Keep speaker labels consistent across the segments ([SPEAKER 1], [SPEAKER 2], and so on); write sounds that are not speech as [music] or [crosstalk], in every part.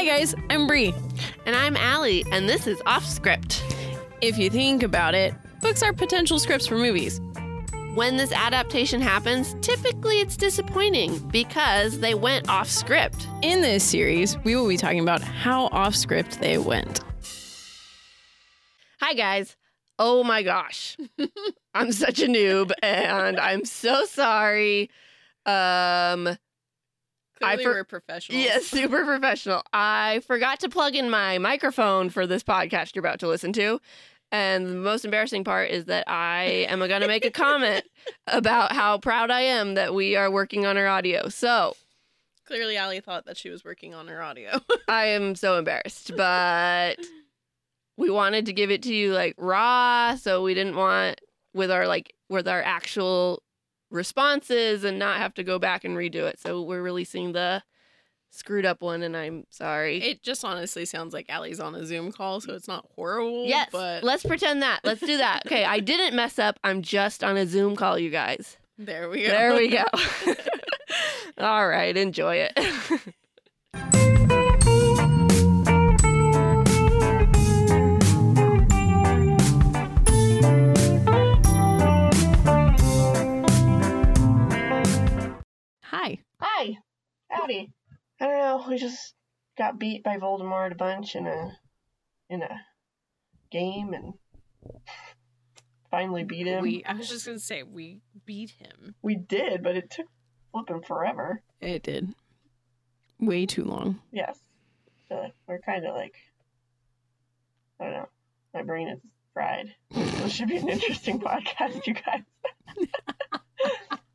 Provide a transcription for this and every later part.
[SPEAKER 1] Hi guys, I'm Bri.
[SPEAKER 2] And I'm Alli, and this is Off Script.
[SPEAKER 1] If you think about it, books are potential scripts for movies.
[SPEAKER 2] When this adaptation happens, typically it's disappointing because they went off script.
[SPEAKER 1] In this series, we will be talking about how off script they went.
[SPEAKER 2] Hi, guys. Oh my gosh. [laughs] I'm such a noob and I'm so sorry. Um,
[SPEAKER 1] Clearly,
[SPEAKER 2] for-
[SPEAKER 1] we're professionals.
[SPEAKER 2] Yes, [laughs] super professional. I forgot to plug in my microphone for this podcast you're about to listen to. And the most embarrassing part is that I am going to make a comment [laughs] about how proud I am that we are working on our audio. So
[SPEAKER 3] Clearly, Alli thought that she was working on her audio. [laughs]
[SPEAKER 2] I am so embarrassed, but we wanted to give it to you like raw. So we didn't want with our like with our actual responses and not have to go back and redo it. So we're releasing the screwed up one and I'm sorry.
[SPEAKER 3] it just honestly sounds like Alli's on a Zoom call, so it's not horrible.
[SPEAKER 2] Yes,
[SPEAKER 3] but
[SPEAKER 2] let's pretend that. Let's do that. Okay, I didn't mess up. I'm just on a Zoom call, you guys.
[SPEAKER 3] there we go.
[SPEAKER 2] There we go. [laughs] [laughs] All right, enjoy it. [laughs]
[SPEAKER 1] Hi.
[SPEAKER 4] Hi. Howdy. I don't know. We just got beat by Voldemort a bunch in a in a game and finally beat him.
[SPEAKER 3] we. I was just gonna say we beat him.
[SPEAKER 4] We did, but it took flipping forever.
[SPEAKER 1] It did. Way too long.
[SPEAKER 4] Yes. So we're kind of like I don't know. My brain is fried. [laughs] This should be an interesting [laughs] podcast, you guys. [laughs]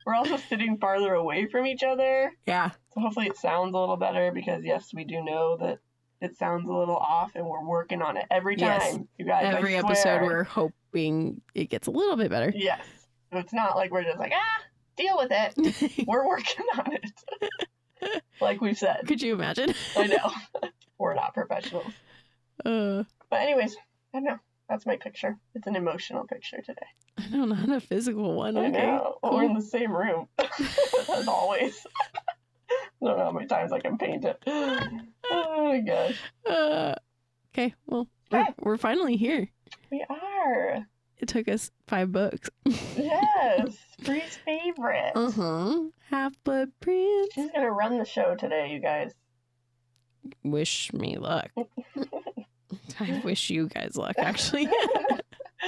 [SPEAKER 4] we're also sitting farther away from each other.
[SPEAKER 1] Yeah.
[SPEAKER 4] So hopefully it sounds a little better because yes, we do know that it sounds a little off and we're working on it every time.
[SPEAKER 1] Yes.
[SPEAKER 4] You guys,
[SPEAKER 1] Every episode, we're hoping it gets a little bit better.
[SPEAKER 4] Yes. So it's not like we're just like, ah, deal with it. [laughs] We're working on it. [laughs] like we've said.
[SPEAKER 1] Could you imagine?
[SPEAKER 4] I know. [laughs] we're not professionals.
[SPEAKER 1] Uh,
[SPEAKER 4] But anyways, I don't know. That's my picture. It's an emotional picture today. [laughs]
[SPEAKER 1] I know, not a physical one.
[SPEAKER 4] I
[SPEAKER 1] Okay.
[SPEAKER 4] know. Well, We're in the same room. [laughs] As always. I [laughs] don't know how many times I can paint it. [gasps] Oh my gosh.
[SPEAKER 1] Uh, okay. Well, we're, we're finally here.
[SPEAKER 4] We are.
[SPEAKER 1] It took us five books.
[SPEAKER 4] Yes, Bri's favorite.
[SPEAKER 1] Uh huh. Half Blood Prince.
[SPEAKER 4] She's gonna run the show today, you guys.
[SPEAKER 1] Wish me luck. [laughs] I wish you guys luck, actually. [laughs]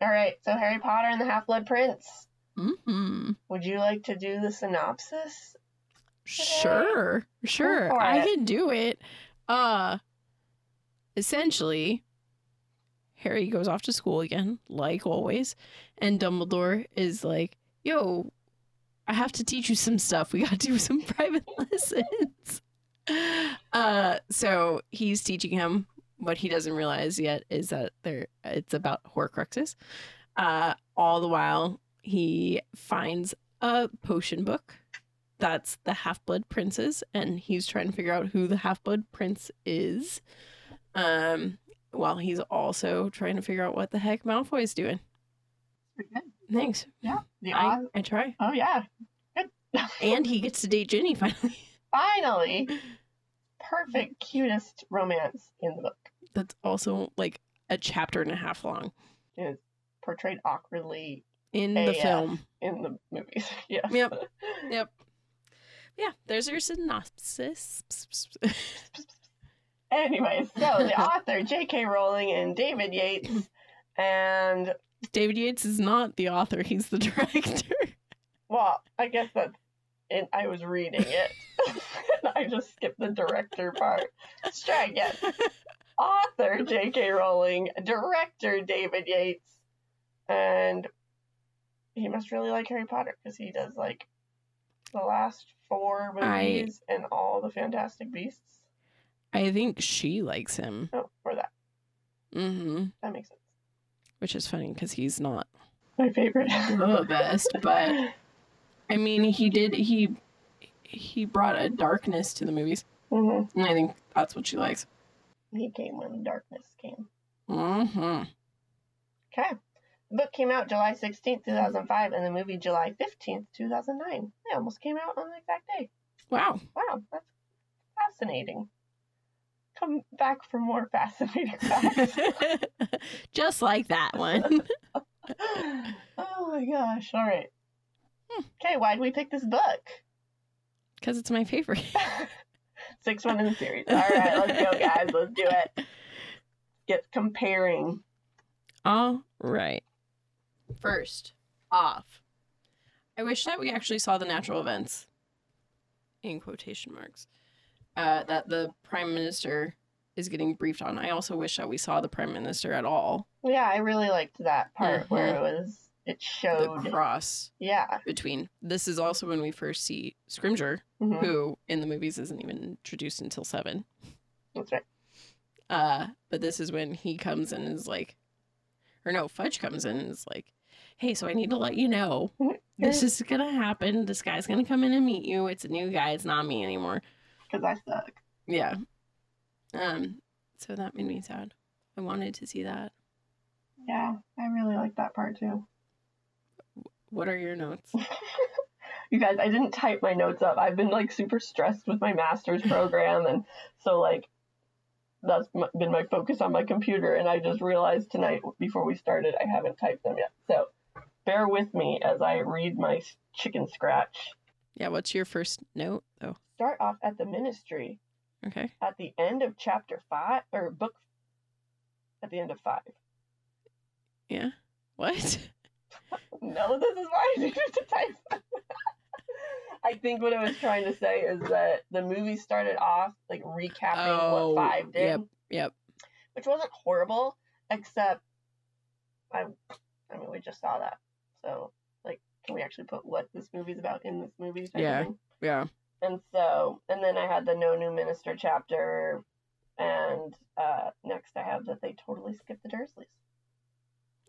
[SPEAKER 4] All right, so Harry Potter and the Half Blood Prince.
[SPEAKER 1] hmm
[SPEAKER 4] Would you like to do the synopsis?
[SPEAKER 1] Sure, sure. I
[SPEAKER 4] it.
[SPEAKER 1] can do it. Uh, essentially, Harry goes off to school again, like always, and Dumbledore is like, "Yo, I have to teach you some stuff. We got to do some [laughs] private lessons." Uh, so he's teaching him. What he doesn't realize yet is that there it's about Horcruxes. Uh, all the while, he finds a potion book that's the Half Blood Princes, and he's trying to figure out who the Half Blood Prince is. Um, while he's also trying to figure out what the heck Malfoy's doing. Thanks.
[SPEAKER 4] Yeah. The
[SPEAKER 1] I, I try.
[SPEAKER 4] Oh yeah. Good.
[SPEAKER 1] And [laughs] he gets to date Ginny finally.
[SPEAKER 4] Finally. Perfect, cutest romance in the book.
[SPEAKER 1] That's also like a chapter and a half long
[SPEAKER 4] Is portrayed awkwardly
[SPEAKER 1] in the film.
[SPEAKER 4] in the movies. [laughs] yeah.
[SPEAKER 1] Yep. [laughs] Yep. Yeah, there's your synopsis. [laughs]
[SPEAKER 4] Anyways, so the author J.K. Rowling and David Yates, and
[SPEAKER 1] David Yates is not the author, he's the director.
[SPEAKER 4] well, I guess that's. And I was reading it. and I just skipped the director part. Let's try again. Author J.K. Rowling, director David Yates, and he must really like Harry Potter because he does like the last four
[SPEAKER 1] I-
[SPEAKER 4] movies and all the Fantastic Beasts.
[SPEAKER 1] I think she likes him.
[SPEAKER 4] Oh, or that.
[SPEAKER 1] hmm
[SPEAKER 4] That makes sense.
[SPEAKER 1] Which is funny because he's not
[SPEAKER 4] My favorite.
[SPEAKER 1] the best, but I mean, he did he he brought a darkness to the movies,
[SPEAKER 4] hmm
[SPEAKER 1] and I think that's what she likes.
[SPEAKER 4] He came when darkness came.
[SPEAKER 1] Mm-hmm.
[SPEAKER 4] Okay. The book came out July 16th, 2005, and the movie July 15th, 2009. They almost came out on the exact day.
[SPEAKER 1] Wow.
[SPEAKER 4] Wow, that's fascinating. come back for more fascinating facts. [laughs]
[SPEAKER 1] Just like that one. [laughs]
[SPEAKER 4] oh my gosh. All right.
[SPEAKER 1] Hmm.
[SPEAKER 4] Okay, why'd we pick this book?
[SPEAKER 1] Because it's my favorite. [laughs]
[SPEAKER 4] Sixth one in the series. All right, let's go, guys. Let's do it. Get comparing.
[SPEAKER 1] All right. First off, I wish that we actually saw the natural events, in quotation marks, uh, that the prime minister is getting briefed on. I also wish that we saw the prime minister at all.
[SPEAKER 4] Yeah, I really liked that part where it was. It showed The
[SPEAKER 1] cross
[SPEAKER 4] Yeah.
[SPEAKER 1] between. This is also when we first see Scrimgeour,
[SPEAKER 4] mhm,
[SPEAKER 1] who in the movies isn't even introduced until seven.
[SPEAKER 4] That's right.
[SPEAKER 1] Uh, but this is when he comes in and is like, or no, Fudge comes in and is like, hey, so I need to let you know this is gonna happen. This guy's gonna come in and meet you. It's a new guy. It's not me anymore.
[SPEAKER 4] Because I suck.
[SPEAKER 1] Yeah. Um. So that made me sad. I wanted to see that.
[SPEAKER 4] Yeah, I really like that part too.
[SPEAKER 1] What are your notes? [laughs]
[SPEAKER 4] you guys, I didn't type my notes up. I've been like super stressed with my master's program, and so like that's been my focus on my computer. And I just realized tonight before we started, I haven't typed them yet. So bear with me as I read my chicken scratch.
[SPEAKER 1] Yeah. What's your first note? though?
[SPEAKER 4] Start off at the ministry
[SPEAKER 1] Okay.
[SPEAKER 4] at the end of chapter five or book. At the end of five.
[SPEAKER 1] Yeah. What? [laughs]
[SPEAKER 4] No, this is why I needed to type. I think what I was trying to say is that the movie started off like recapping
[SPEAKER 1] Oh,
[SPEAKER 4] what five did,
[SPEAKER 1] yep, yep.
[SPEAKER 4] which wasn't horrible, except I, I mean, we just saw that, so like, can we actually put what this movie's about in this movie? type
[SPEAKER 1] Yeah.
[SPEAKER 4] thing?
[SPEAKER 1] Yeah.
[SPEAKER 4] And so, and then I had the no new minister chapter, and uh next I have that they totally skipped the Dursleys.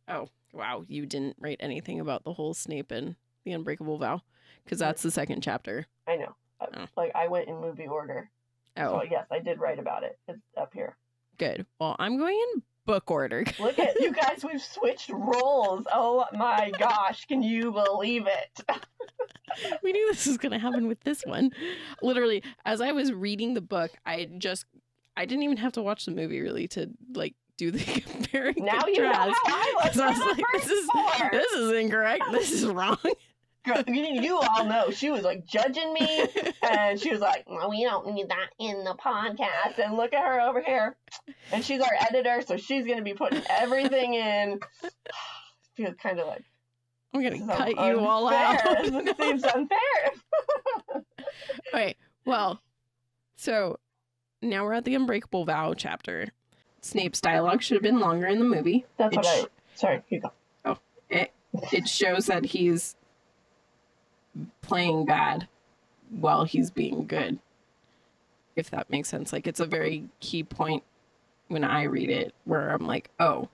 [SPEAKER 1] Oh, wow. You didn't write anything about the whole Snape and the Unbreakable Vow because that's the second chapter.
[SPEAKER 4] I know, Uh,
[SPEAKER 1] Oh.
[SPEAKER 4] like I went in movie order.
[SPEAKER 1] Oh,
[SPEAKER 4] So yes, I did write about it. It's up here.
[SPEAKER 1] good. Well, I'm going in book order. [laughs]
[SPEAKER 4] Look at you guys, we've switched roles. Oh my gosh, can you believe it? [laughs]
[SPEAKER 1] we knew this was going to happen with this one. Literally, as I was reading the book, I just I didn't even have to watch the movie really to like do the [laughs] comparing
[SPEAKER 4] Now you know how. I was
[SPEAKER 1] I was like, this
[SPEAKER 4] first
[SPEAKER 1] is
[SPEAKER 4] four.
[SPEAKER 1] this is incorrect. [laughs] This is wrong.
[SPEAKER 4] Girl, you, you all know she was like judging me, and she was like, well, "We don't need that in the podcast." And look at her over here, and she's our editor, so she's gonna be putting everything in. [sighs] Feels kind of like
[SPEAKER 1] I'm gonna
[SPEAKER 4] is
[SPEAKER 1] cut you all out.
[SPEAKER 4] unfair. [laughs] This seems unfair. [laughs]
[SPEAKER 1] Okay, well, so now we're at the Unbreakable Vow chapter. Snape's dialogue should have been longer in the movie.
[SPEAKER 4] That's what
[SPEAKER 1] It's-
[SPEAKER 4] I. Sorry, you go.
[SPEAKER 1] Oh, it shows that he's playing bad while he's being good. If that makes sense. Like, it's a very key point when I read it where I'm like, oh.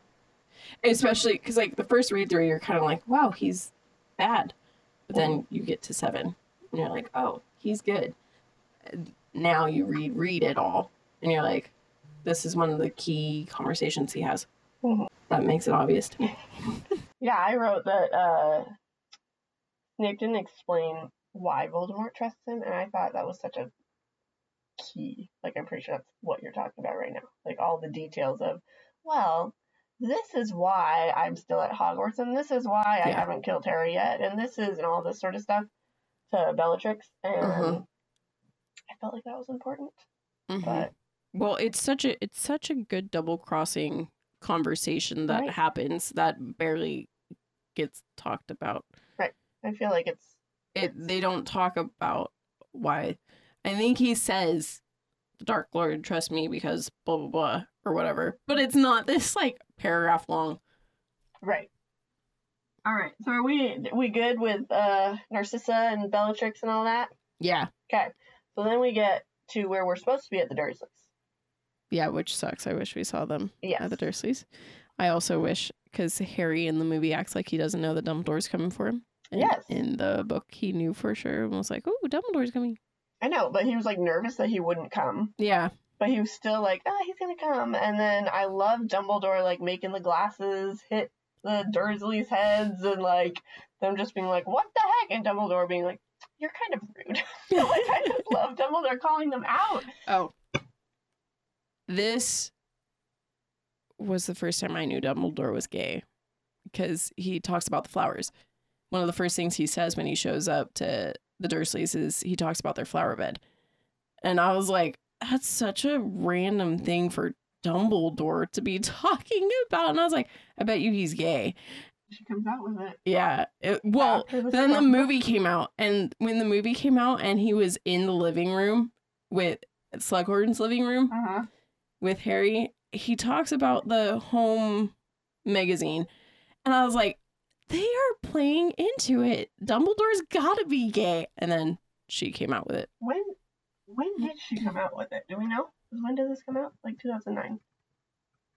[SPEAKER 1] Especially because, like, the first read through, you're kind of like, wow, he's bad. But then you get to seven and you're like, oh, he's good. Now you read read it all and you're like, this is one of the key conversations he has.
[SPEAKER 4] Mhm.
[SPEAKER 1] That makes it obvious to me.
[SPEAKER 4] Yeah, I wrote that uh, Snape didn't explain why Voldemort trusts him, and I thought that was such a key. Like, I'm pretty sure that's what you're talking about right now. Like, all the details of, well, this is why I'm still at Hogwarts, and this is why I haven't killed Harry yet, and this is, and all this sort of stuff to Bellatrix, and
[SPEAKER 1] Mhm.
[SPEAKER 4] I felt like that was important.
[SPEAKER 1] Mhm.
[SPEAKER 4] But
[SPEAKER 1] Well, it's such a it's such a good double crossing conversation that
[SPEAKER 4] Right.
[SPEAKER 1] happens that barely gets talked about. Right.
[SPEAKER 4] I feel like it's
[SPEAKER 1] It they don't talk about why. I think he says the Dark Lord trust me because blah blah blah or whatever. But it's not [laughs] this like paragraph long.
[SPEAKER 4] Right. All right. So are we we good with uh Narcissa and Bellatrix and all that?
[SPEAKER 1] Yeah.
[SPEAKER 4] Okay. So then we get to where we're supposed to be at the Dursleys.
[SPEAKER 1] Yeah, which sucks. I wish we saw them
[SPEAKER 4] Yes.
[SPEAKER 1] at the Dursleys. I also wish because Harry in the movie acts like he doesn't know that Dumbledore's coming for him. And
[SPEAKER 4] Yes.
[SPEAKER 1] In the book, he knew for sure and was like, "Oh, Dumbledore's coming."
[SPEAKER 4] I know, but he was like nervous that he wouldn't come.
[SPEAKER 1] Yeah.
[SPEAKER 4] But he was still like, oh, he's gonna come. And then I love Dumbledore like making the glasses hit the Dursleys' heads and like them just being like, what the heck? And Dumbledore being like, you're kind of rude. [laughs] like I just [laughs] love Dumbledore calling them out.
[SPEAKER 1] Oh. This was the first time I knew Dumbledore was gay because he talks about the flowers. One of the first things he says when he shows up to the Dursleys is he talks about their flower bed. And I was like, that's such a random thing for Dumbledore to be [laughs] talking about. And I was like, I bet you he's gay.
[SPEAKER 4] She comes out with it.
[SPEAKER 1] Yeah. It, well, then the movie came out, and when the movie came out, and he was in the living room with Slughorn's living room
[SPEAKER 4] Uh-huh.
[SPEAKER 1] With Harry, he talks about the home magazine, and I was like, they are playing into it. Dumbledore's got to be gay, and then she came out with it.
[SPEAKER 4] When when did she come out with it? Do we know? When did this come out? Like 2009.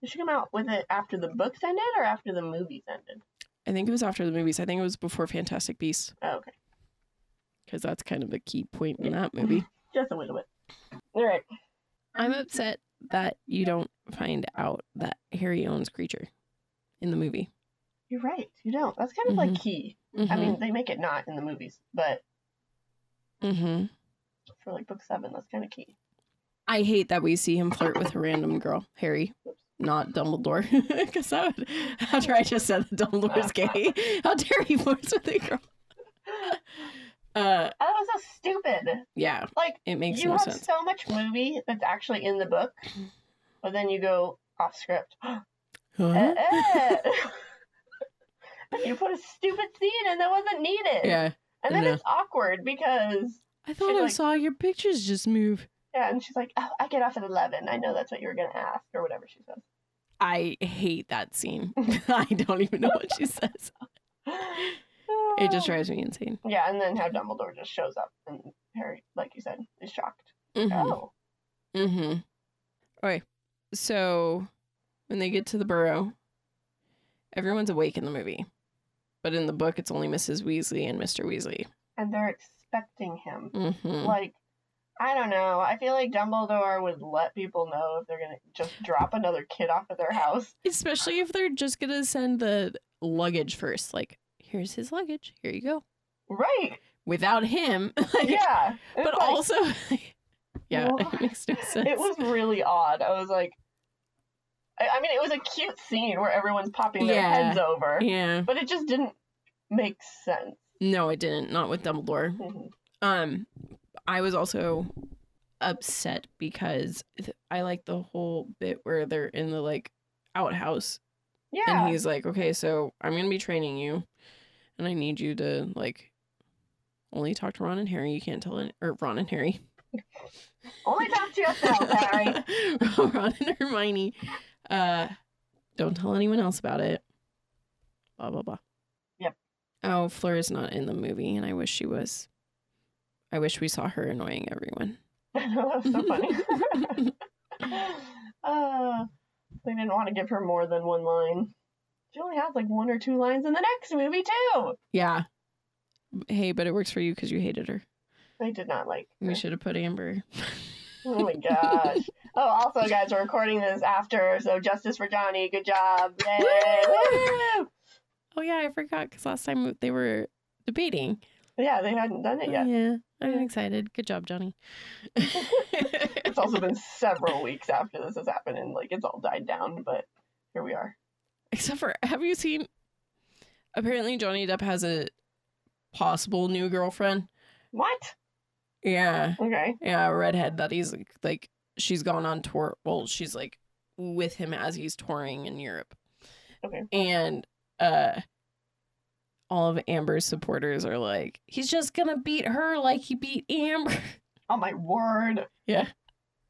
[SPEAKER 4] Did she come out with it after the books ended or after the movies ended?
[SPEAKER 1] I think it was after the movies. I think it was before Fantastic Beasts,
[SPEAKER 4] Oh, okay.
[SPEAKER 1] because that's kind of a key point in that movie.
[SPEAKER 4] Just a little bit. All right.
[SPEAKER 1] I'm upset that you don't find out that Harry owns Kreacher in the movie.
[SPEAKER 4] You're right. You don't. That's kind of like key. I mean, they make it not in the movies, but
[SPEAKER 1] hmm
[SPEAKER 4] for like book seven, that's kind of key.
[SPEAKER 1] I hate that we see him flirt with a random girl, Harry, not Dumbledore. [laughs] Because after I just said that Dumbledore's gay, [laughs] how dare he flirts with a girl? [laughs] Uh,
[SPEAKER 4] so stupid.
[SPEAKER 1] yeah,
[SPEAKER 4] Like,
[SPEAKER 1] it makes
[SPEAKER 4] you
[SPEAKER 1] no
[SPEAKER 4] have
[SPEAKER 1] sense.
[SPEAKER 4] so much movie that's actually in the book, but then you go off script. [gasps]
[SPEAKER 1] Huh?
[SPEAKER 4] Eh, eh. [laughs] you put a stupid scene in that wasn't needed.
[SPEAKER 1] Yeah,
[SPEAKER 4] And then it's awkward because
[SPEAKER 1] I thought I
[SPEAKER 4] like-
[SPEAKER 1] saw your pictures just move.
[SPEAKER 4] yeah, and she's like, oh, I get off at eleven. I know that's what you were gonna ask, or whatever she says.
[SPEAKER 1] I hate that scene. [laughs] [laughs] I don't even know what she says. It just drives me insane.
[SPEAKER 4] Yeah, and then how Dumbledore just shows up and Harry, like you said, is shocked.
[SPEAKER 1] Mm-hmm.
[SPEAKER 4] Oh,
[SPEAKER 1] Mm-hmm. Okay. So when they get to the burrow, everyone's awake in the movie. But in the book it's only Mrs. Weasley and Mr. Weasley.
[SPEAKER 4] and they're expecting him.
[SPEAKER 1] Mm-hmm.
[SPEAKER 4] Like, I don't know. I feel like Dumbledore would let people know if they're gonna just drop another kid off at their house.
[SPEAKER 1] Especially if they're just gonna send the luggage first. Like, here's his luggage. Here you go.
[SPEAKER 4] Right?
[SPEAKER 1] Without him. [laughs] like,
[SPEAKER 4] Yeah.
[SPEAKER 1] But
[SPEAKER 4] like-
[SPEAKER 1] also [laughs] Yeah,
[SPEAKER 4] What? [laughs]
[SPEAKER 1] it makes no sense.
[SPEAKER 4] it was really odd. I was like, I, I mean, it was a cute scene where everyone's popping their
[SPEAKER 1] Yeah.
[SPEAKER 4] heads over,
[SPEAKER 1] Yeah.
[SPEAKER 4] but it just didn't make sense.
[SPEAKER 1] No, it didn't. Not with Dumbledore.
[SPEAKER 4] Mhm.
[SPEAKER 1] Um, I was also upset because I like the whole bit where they're in the like outhouse
[SPEAKER 4] Yeah.
[SPEAKER 1] and he's like, "Okay, so I'm gonna be training you, and I need you to like only talk to Ron and Harry. You can't tell any- or Ron and Harry,
[SPEAKER 4] Only talk to yourself, Harry. [laughs]
[SPEAKER 1] Ron and Hermione. Uh, don't tell anyone else about it. Blah blah blah.
[SPEAKER 4] Yep.
[SPEAKER 1] Oh, Fleur is not in the movie, and I wish she was. I wish we saw her annoying everyone.
[SPEAKER 4] I know, that's so funny. [laughs] [laughs] uh, they didn't want to give her more than one line. She only has like one or two lines in the next movie too.
[SPEAKER 1] Yeah. Hey, but it works for you because you hated her.
[SPEAKER 4] I did not like. Her.
[SPEAKER 1] We should have put Amber.
[SPEAKER 4] Oh my [laughs] gosh. Oh, also, guys, we're recording this after, so justice for Johnny. Good job. Yay. Woo!
[SPEAKER 1] Oh yeah, I forgot because last time they were debating.
[SPEAKER 4] Yeah, they hadn't done it yet.
[SPEAKER 1] Yeah, I'm
[SPEAKER 4] Yeah.
[SPEAKER 1] excited. Good job, Johnny. [laughs]
[SPEAKER 4] It's also [laughs] been several weeks after this has happened, and like it's all died down, but here we are.
[SPEAKER 1] Except for, have you seen? Apparently, Johnny Depp has a possible new girlfriend.
[SPEAKER 4] What?
[SPEAKER 1] Yeah,
[SPEAKER 4] Okay.
[SPEAKER 1] yeah, a redhead that he's like, like she's gone on tour. Well, she's like with him as he's touring in Europe.
[SPEAKER 4] Okay.
[SPEAKER 1] And uh all of Amber's supporters are like, he's just gonna beat her like he beat Amber. [laughs]
[SPEAKER 4] Oh my word.
[SPEAKER 1] Yeah.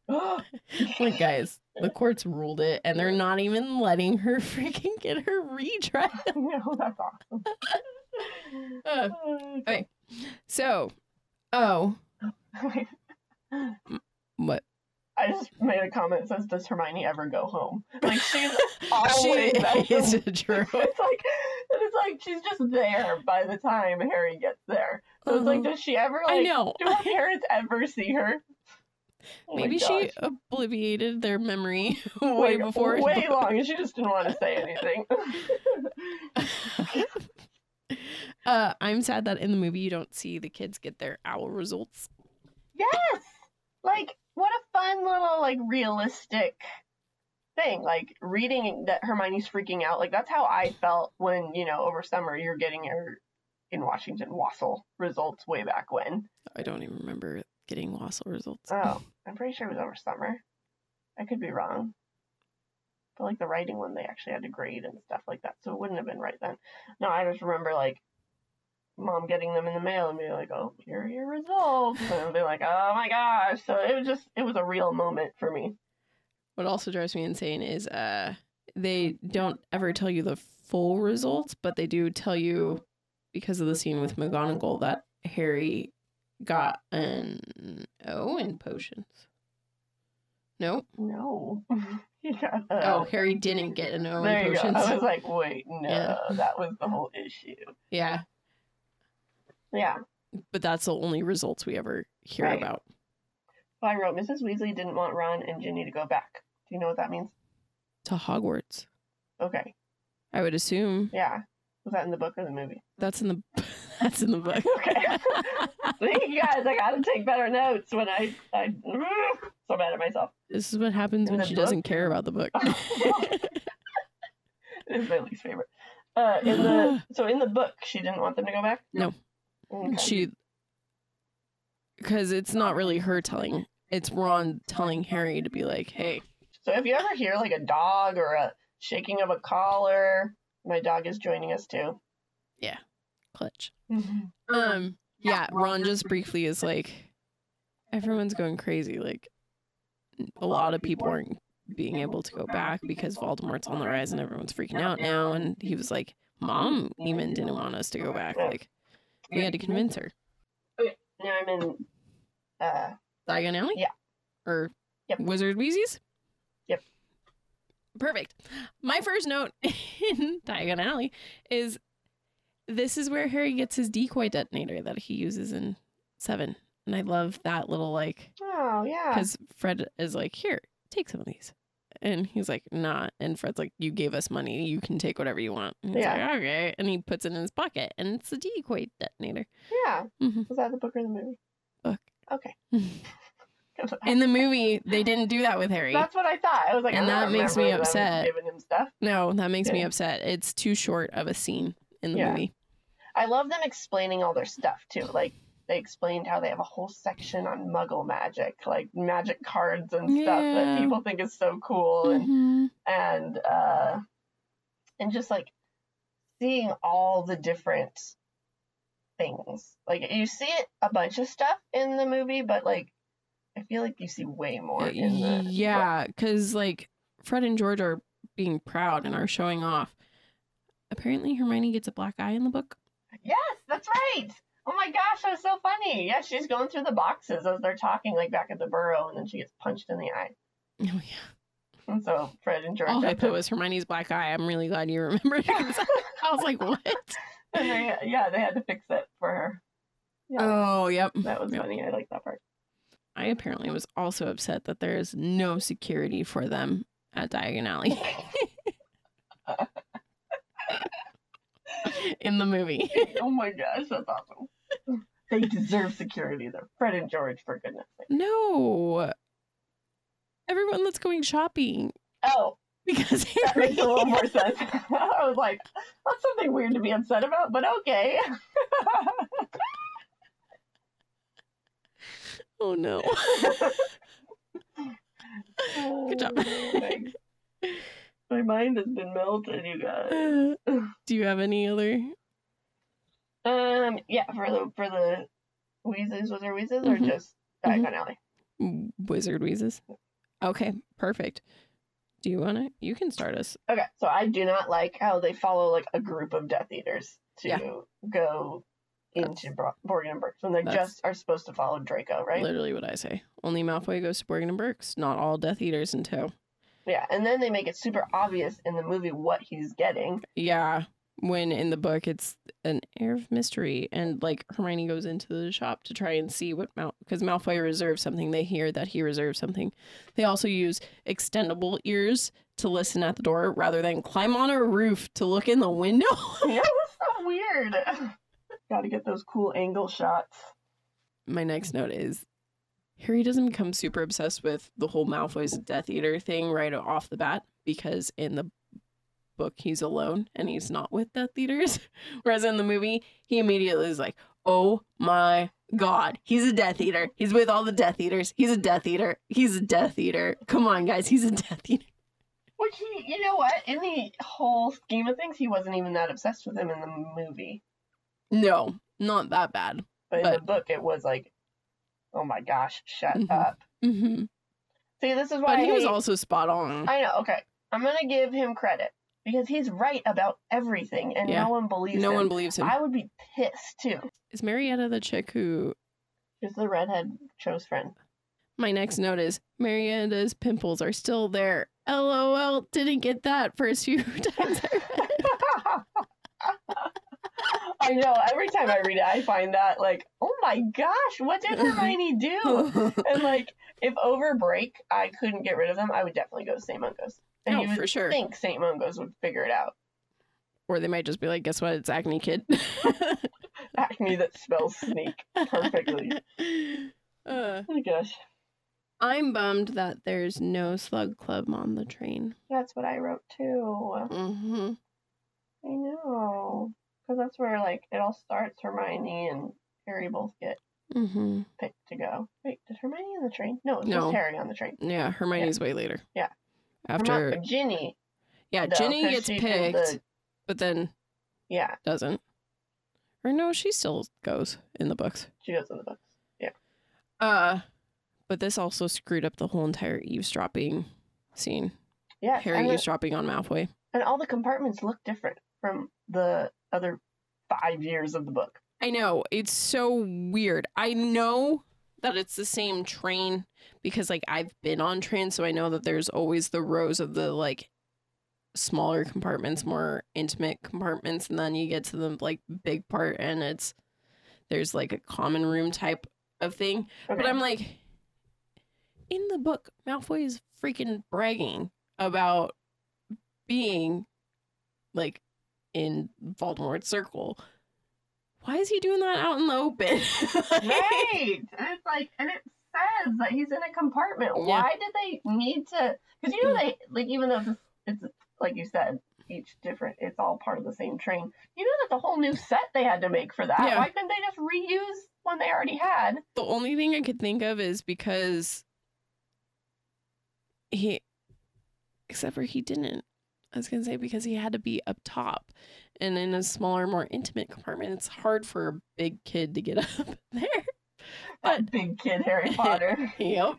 [SPEAKER 1] [gasps] like guys, the courts ruled it and they're not even letting her [laughs] freaking get her retrial. [laughs]
[SPEAKER 4] no, that's awesome. [laughs]
[SPEAKER 1] Uh, okay. So oh what?
[SPEAKER 4] I just made a comment that says, "Does Hermione ever go home?" Like she's always
[SPEAKER 1] she is true.
[SPEAKER 4] It's like it's like she's just there by the time Harry gets there. So it's like,
[SPEAKER 1] Uh-huh.
[SPEAKER 4] does she ever
[SPEAKER 1] I know.
[SPEAKER 4] Do her parents ever see her? Oh
[SPEAKER 1] Maybe she obliviated their memory [laughs] [laughs] way
[SPEAKER 4] Like,
[SPEAKER 1] before.
[SPEAKER 4] way long, and she just didn't want to say anything. [laughs]
[SPEAKER 1] uh, I'm sad that in the movie you don't see the kids get their owl results.
[SPEAKER 4] yes, like what a fun little like realistic thing. Like reading that Hermione's freaking out. Like that's how I felt when you know over summer you're getting your in Washington WASL results way back when.
[SPEAKER 1] I don't even remember getting WASL results.
[SPEAKER 4] Oh, I'm pretty sure it was over summer. I could be wrong. But like the writing one, they actually had to grade and stuff like that, so it wouldn't have been right then. No, I just remember like mom getting them in the mail and being like, "Oh, here are your results," and be like, "Oh my gosh!" So it was just it was a real moment for me.
[SPEAKER 1] What also drives me insane is uh they don't ever tell you the full results, but they do tell you because of the scene with McGonagall that Harry got an O in potions. No.
[SPEAKER 4] No. He got
[SPEAKER 1] Oh, Harry didn't get an O
[SPEAKER 4] there
[SPEAKER 1] in
[SPEAKER 4] you go. I was like, wait, [laughs] no,
[SPEAKER 1] Yeah.
[SPEAKER 4] that was the whole issue.
[SPEAKER 1] Yeah,
[SPEAKER 4] Yeah.
[SPEAKER 1] but that's the only results we ever hear
[SPEAKER 4] Right.
[SPEAKER 1] about.
[SPEAKER 4] Well, I wrote Mrs. Weasley didn't want Ron and Ginny to go back. Do you know what that means?
[SPEAKER 1] To Hogwarts.
[SPEAKER 4] Okay.
[SPEAKER 1] I would assume
[SPEAKER 4] Yeah. Was that in the book or the movie?
[SPEAKER 1] that's in the that's in the book. [laughs]
[SPEAKER 4] Okay. See, you guys, I gotta take better notes when I I so mad at myself.
[SPEAKER 1] This is what happens
[SPEAKER 4] In
[SPEAKER 1] when she
[SPEAKER 4] book?
[SPEAKER 1] doesn't care about the book. [laughs]
[SPEAKER 4] It is my least favorite. Uh, in the [gasps] so in the book, she didn't want them to go back.
[SPEAKER 1] No.
[SPEAKER 4] Okay.
[SPEAKER 1] she because it's not really her telling it's ron telling harry to be like hey
[SPEAKER 4] So if you ever hear like a dog or a shaking of a collar, my dog is joining us too.
[SPEAKER 1] Clutch um yeah ron just briefly is like everyone's going crazy like a lot of people aren't being able to go back because voldemort's on the rise and everyone's freaking out now and he was like mom even didn't want us to go back like we had to convince her Okay,
[SPEAKER 4] Now I'm in. Uh,
[SPEAKER 1] Diagon Alley?
[SPEAKER 4] Yeah.
[SPEAKER 1] Or
[SPEAKER 4] Yep.
[SPEAKER 1] Wizard Wheezies?
[SPEAKER 4] Yep.
[SPEAKER 1] Perfect. My first note [laughs] in Diagon Alley is this is where Harry gets his decoy detonator that he uses in seven. And I love that little like
[SPEAKER 4] oh yeah.
[SPEAKER 1] because Fred is like, here, take some of these. And he's like, nah. And Fred's like, you gave us money. You can take whatever you want. And he's
[SPEAKER 4] Yeah.
[SPEAKER 1] like, okay. And he puts it in his pocket and it's a decoy detonator.
[SPEAKER 4] Yeah.
[SPEAKER 1] Mhm.
[SPEAKER 4] Was that the book or the movie?
[SPEAKER 1] Book.
[SPEAKER 4] Okay. [laughs]
[SPEAKER 1] In [laughs] the movie, they didn't do that with Harry.
[SPEAKER 4] That's what I thought. I was like,
[SPEAKER 1] And that makes me upset.
[SPEAKER 4] Giving him stuff.
[SPEAKER 1] No, that makes me upset. It's too short of a scene in the
[SPEAKER 4] Yeah.
[SPEAKER 1] movie.
[SPEAKER 4] I love them explaining all their stuff too. Like they explained how they have a whole section on Muggle magic, like magic cards and stuff
[SPEAKER 1] Yeah.
[SPEAKER 4] that people think is so cool, and
[SPEAKER 1] Mhm.
[SPEAKER 4] and uh, and just like seeing all the different things. Like you see it a bunch of stuff in the movie, but like I feel like you see way more in the.
[SPEAKER 1] Yeah, because like Fred and George are being proud and are showing off. Apparently, Hermione gets a black eye in the book.
[SPEAKER 4] Yes, that's right. Oh my gosh, that was so funny. Yeah, she's going through the boxes as they're talking, like back at the burrow, and then she gets punched in the eye.
[SPEAKER 1] Oh yeah.
[SPEAKER 4] And so Fred and George.
[SPEAKER 1] All I put was Hermione's black eye. I'm really glad you remembered. [laughs] because I was like, what? [laughs]
[SPEAKER 4] and they, yeah, they had to fix it for her. Yeah,
[SPEAKER 1] Oh, yep.
[SPEAKER 4] that was
[SPEAKER 1] yep.
[SPEAKER 4] funny. I like that part.
[SPEAKER 1] I apparently was also upset that there is no security for them at Diagon Alley [laughs] [laughs] in the movie. [laughs]
[SPEAKER 4] oh my gosh, that's awesome. They deserve security. They're Fred and George, for goodness sake.
[SPEAKER 1] No. Everyone that's going shopping
[SPEAKER 4] Oh, [laughs]
[SPEAKER 1] because
[SPEAKER 4] that
[SPEAKER 1] Harry.
[SPEAKER 4] makes a little more sense. I was like, that's something weird to be upset about, but okay.
[SPEAKER 1] Oh no. Good job.
[SPEAKER 4] Oh, thanks. My mind has been melted, you guys. [laughs]
[SPEAKER 1] Do you have any other?
[SPEAKER 4] Um, yeah, for the for the Wheezes, there Wheezes or
[SPEAKER 1] Mhm.
[SPEAKER 4] just Diagon Alley?
[SPEAKER 1] Wizard Wheezes? Okay, perfect. Do you want to? You can start us.
[SPEAKER 4] Okay, so I do not like how they follow like a group of Death Eaters to
[SPEAKER 1] Yeah.
[SPEAKER 4] go into Bro- Borgin and Burkes when they just are supposed to follow Draco, right?
[SPEAKER 1] Literally what I say. Only Malfoy goes to Borgin and Burkes. Not all Death Eaters in tow.
[SPEAKER 4] Yeah, and then they make it super obvious in the movie what he's getting.
[SPEAKER 1] Yeah. When in the book it's an air of mystery, and like Hermione goes into the shop to try and see what Mal because Malfoy reserves something. They hear that he reserves something. They also use extendable ears to listen at the door rather than climb on a roof to look in the window. [laughs]
[SPEAKER 4] yeah, that's so weird. [laughs] Got to get those cool angle shots.
[SPEAKER 1] My next note is Harry doesn't become super obsessed with the whole Malfoy's Death Eater thing right off the bat because in the book he's alone and he's not with Death Eaters. [laughs] Whereas in the movie, he immediately is like, "Oh my god, he's a Death Eater. He's with all the Death Eaters. He's a Death Eater. He's a Death Eater. Come on, guys, he's a [laughs] Death Eater."
[SPEAKER 4] Which he, you know what? In the whole scheme of things, he wasn't even that obsessed with him in the movie.
[SPEAKER 1] No, not that bad.
[SPEAKER 4] But in the book, it was like, oh my gosh, shut
[SPEAKER 1] Mhm.
[SPEAKER 4] up.
[SPEAKER 1] hmm
[SPEAKER 4] See, this is why
[SPEAKER 1] But he was also spot on.
[SPEAKER 4] I know. Okay, I'm gonna give him credit because he's right about everything, and
[SPEAKER 1] Yeah.
[SPEAKER 4] no one believes
[SPEAKER 1] No
[SPEAKER 4] him.
[SPEAKER 1] one believes him.
[SPEAKER 4] I would be pissed too.
[SPEAKER 1] Is Marietta the chick who
[SPEAKER 4] She's the redhead Cho's friend.
[SPEAKER 1] My next note is Marietta's pimples are still there. LOL, didn't get that first few [laughs] times I.
[SPEAKER 4] I know. Every time I read it, I find that like, oh my gosh, what did Hermione [laughs] do? and like, if over break I couldn't get rid of them, I would definitely go to St. Mungo's. And
[SPEAKER 1] No,
[SPEAKER 4] you would
[SPEAKER 1] for sure.
[SPEAKER 4] think St. Mungo's would figure it out.
[SPEAKER 1] or they might just be like, guess what? It's Acne Kid. [laughs]
[SPEAKER 4] acne that spells sneak perfectly. [laughs]
[SPEAKER 1] Uh,
[SPEAKER 4] Oh my gosh.
[SPEAKER 1] I'm bummed that there's no Slug Club on the train.
[SPEAKER 4] That's what I wrote too.
[SPEAKER 1] Mm-hmm.
[SPEAKER 4] I know. Because that's where like it all starts. Hermione and Harry both get
[SPEAKER 1] Mm-hmm.
[SPEAKER 4] picked to go. Wait, did Hermione on the train? No, it was
[SPEAKER 1] No.
[SPEAKER 4] just Harry on the train.
[SPEAKER 1] Yeah, Hermione's way later.
[SPEAKER 4] Yeah.
[SPEAKER 1] After,
[SPEAKER 4] Hermi- Ginny.
[SPEAKER 1] yeah,
[SPEAKER 4] though,
[SPEAKER 1] Ginny gets picked,
[SPEAKER 4] the-
[SPEAKER 1] but then
[SPEAKER 4] yeah,
[SPEAKER 1] doesn't. Or no, she still goes in the books.
[SPEAKER 4] she goes in the books. Yeah.
[SPEAKER 1] Uh, but this also screwed up the whole entire eavesdropping scene.
[SPEAKER 4] Yeah,
[SPEAKER 1] Harry eavesdropping on Malfoy.
[SPEAKER 4] and all the compartments look different from the other five years of the book.
[SPEAKER 1] I know it's so weird. I know that it's the same train because like I've been on trains, so I know that there's always the rows of the like smaller compartments, more intimate compartments, and then you get to the like big part, and it's there's like a common room type of thing.
[SPEAKER 4] Okay.
[SPEAKER 1] But I'm like, in the book, Malfoy is freaking bragging about being like in Voldemort's circle. Why is he doing that out in the open? [laughs]
[SPEAKER 4] right, and it's like, and it says that he's in a compartment.
[SPEAKER 1] Yeah.
[SPEAKER 4] Why did they need to? Because you know mm. they like even though it's, it's like you said. Each different, it's all part of the same train. You know that the whole new set they had to make for that.
[SPEAKER 1] Yeah.
[SPEAKER 4] Why couldn't they just reuse one they already had?
[SPEAKER 1] the only thing I could think of is because he, except for he didn't. I was gonna say because he had to be up top, and in a smaller, more intimate compartment, it's hard for a big kid to get [laughs] up there.
[SPEAKER 4] That big kid Harry [laughs] Potter.
[SPEAKER 1] Yep.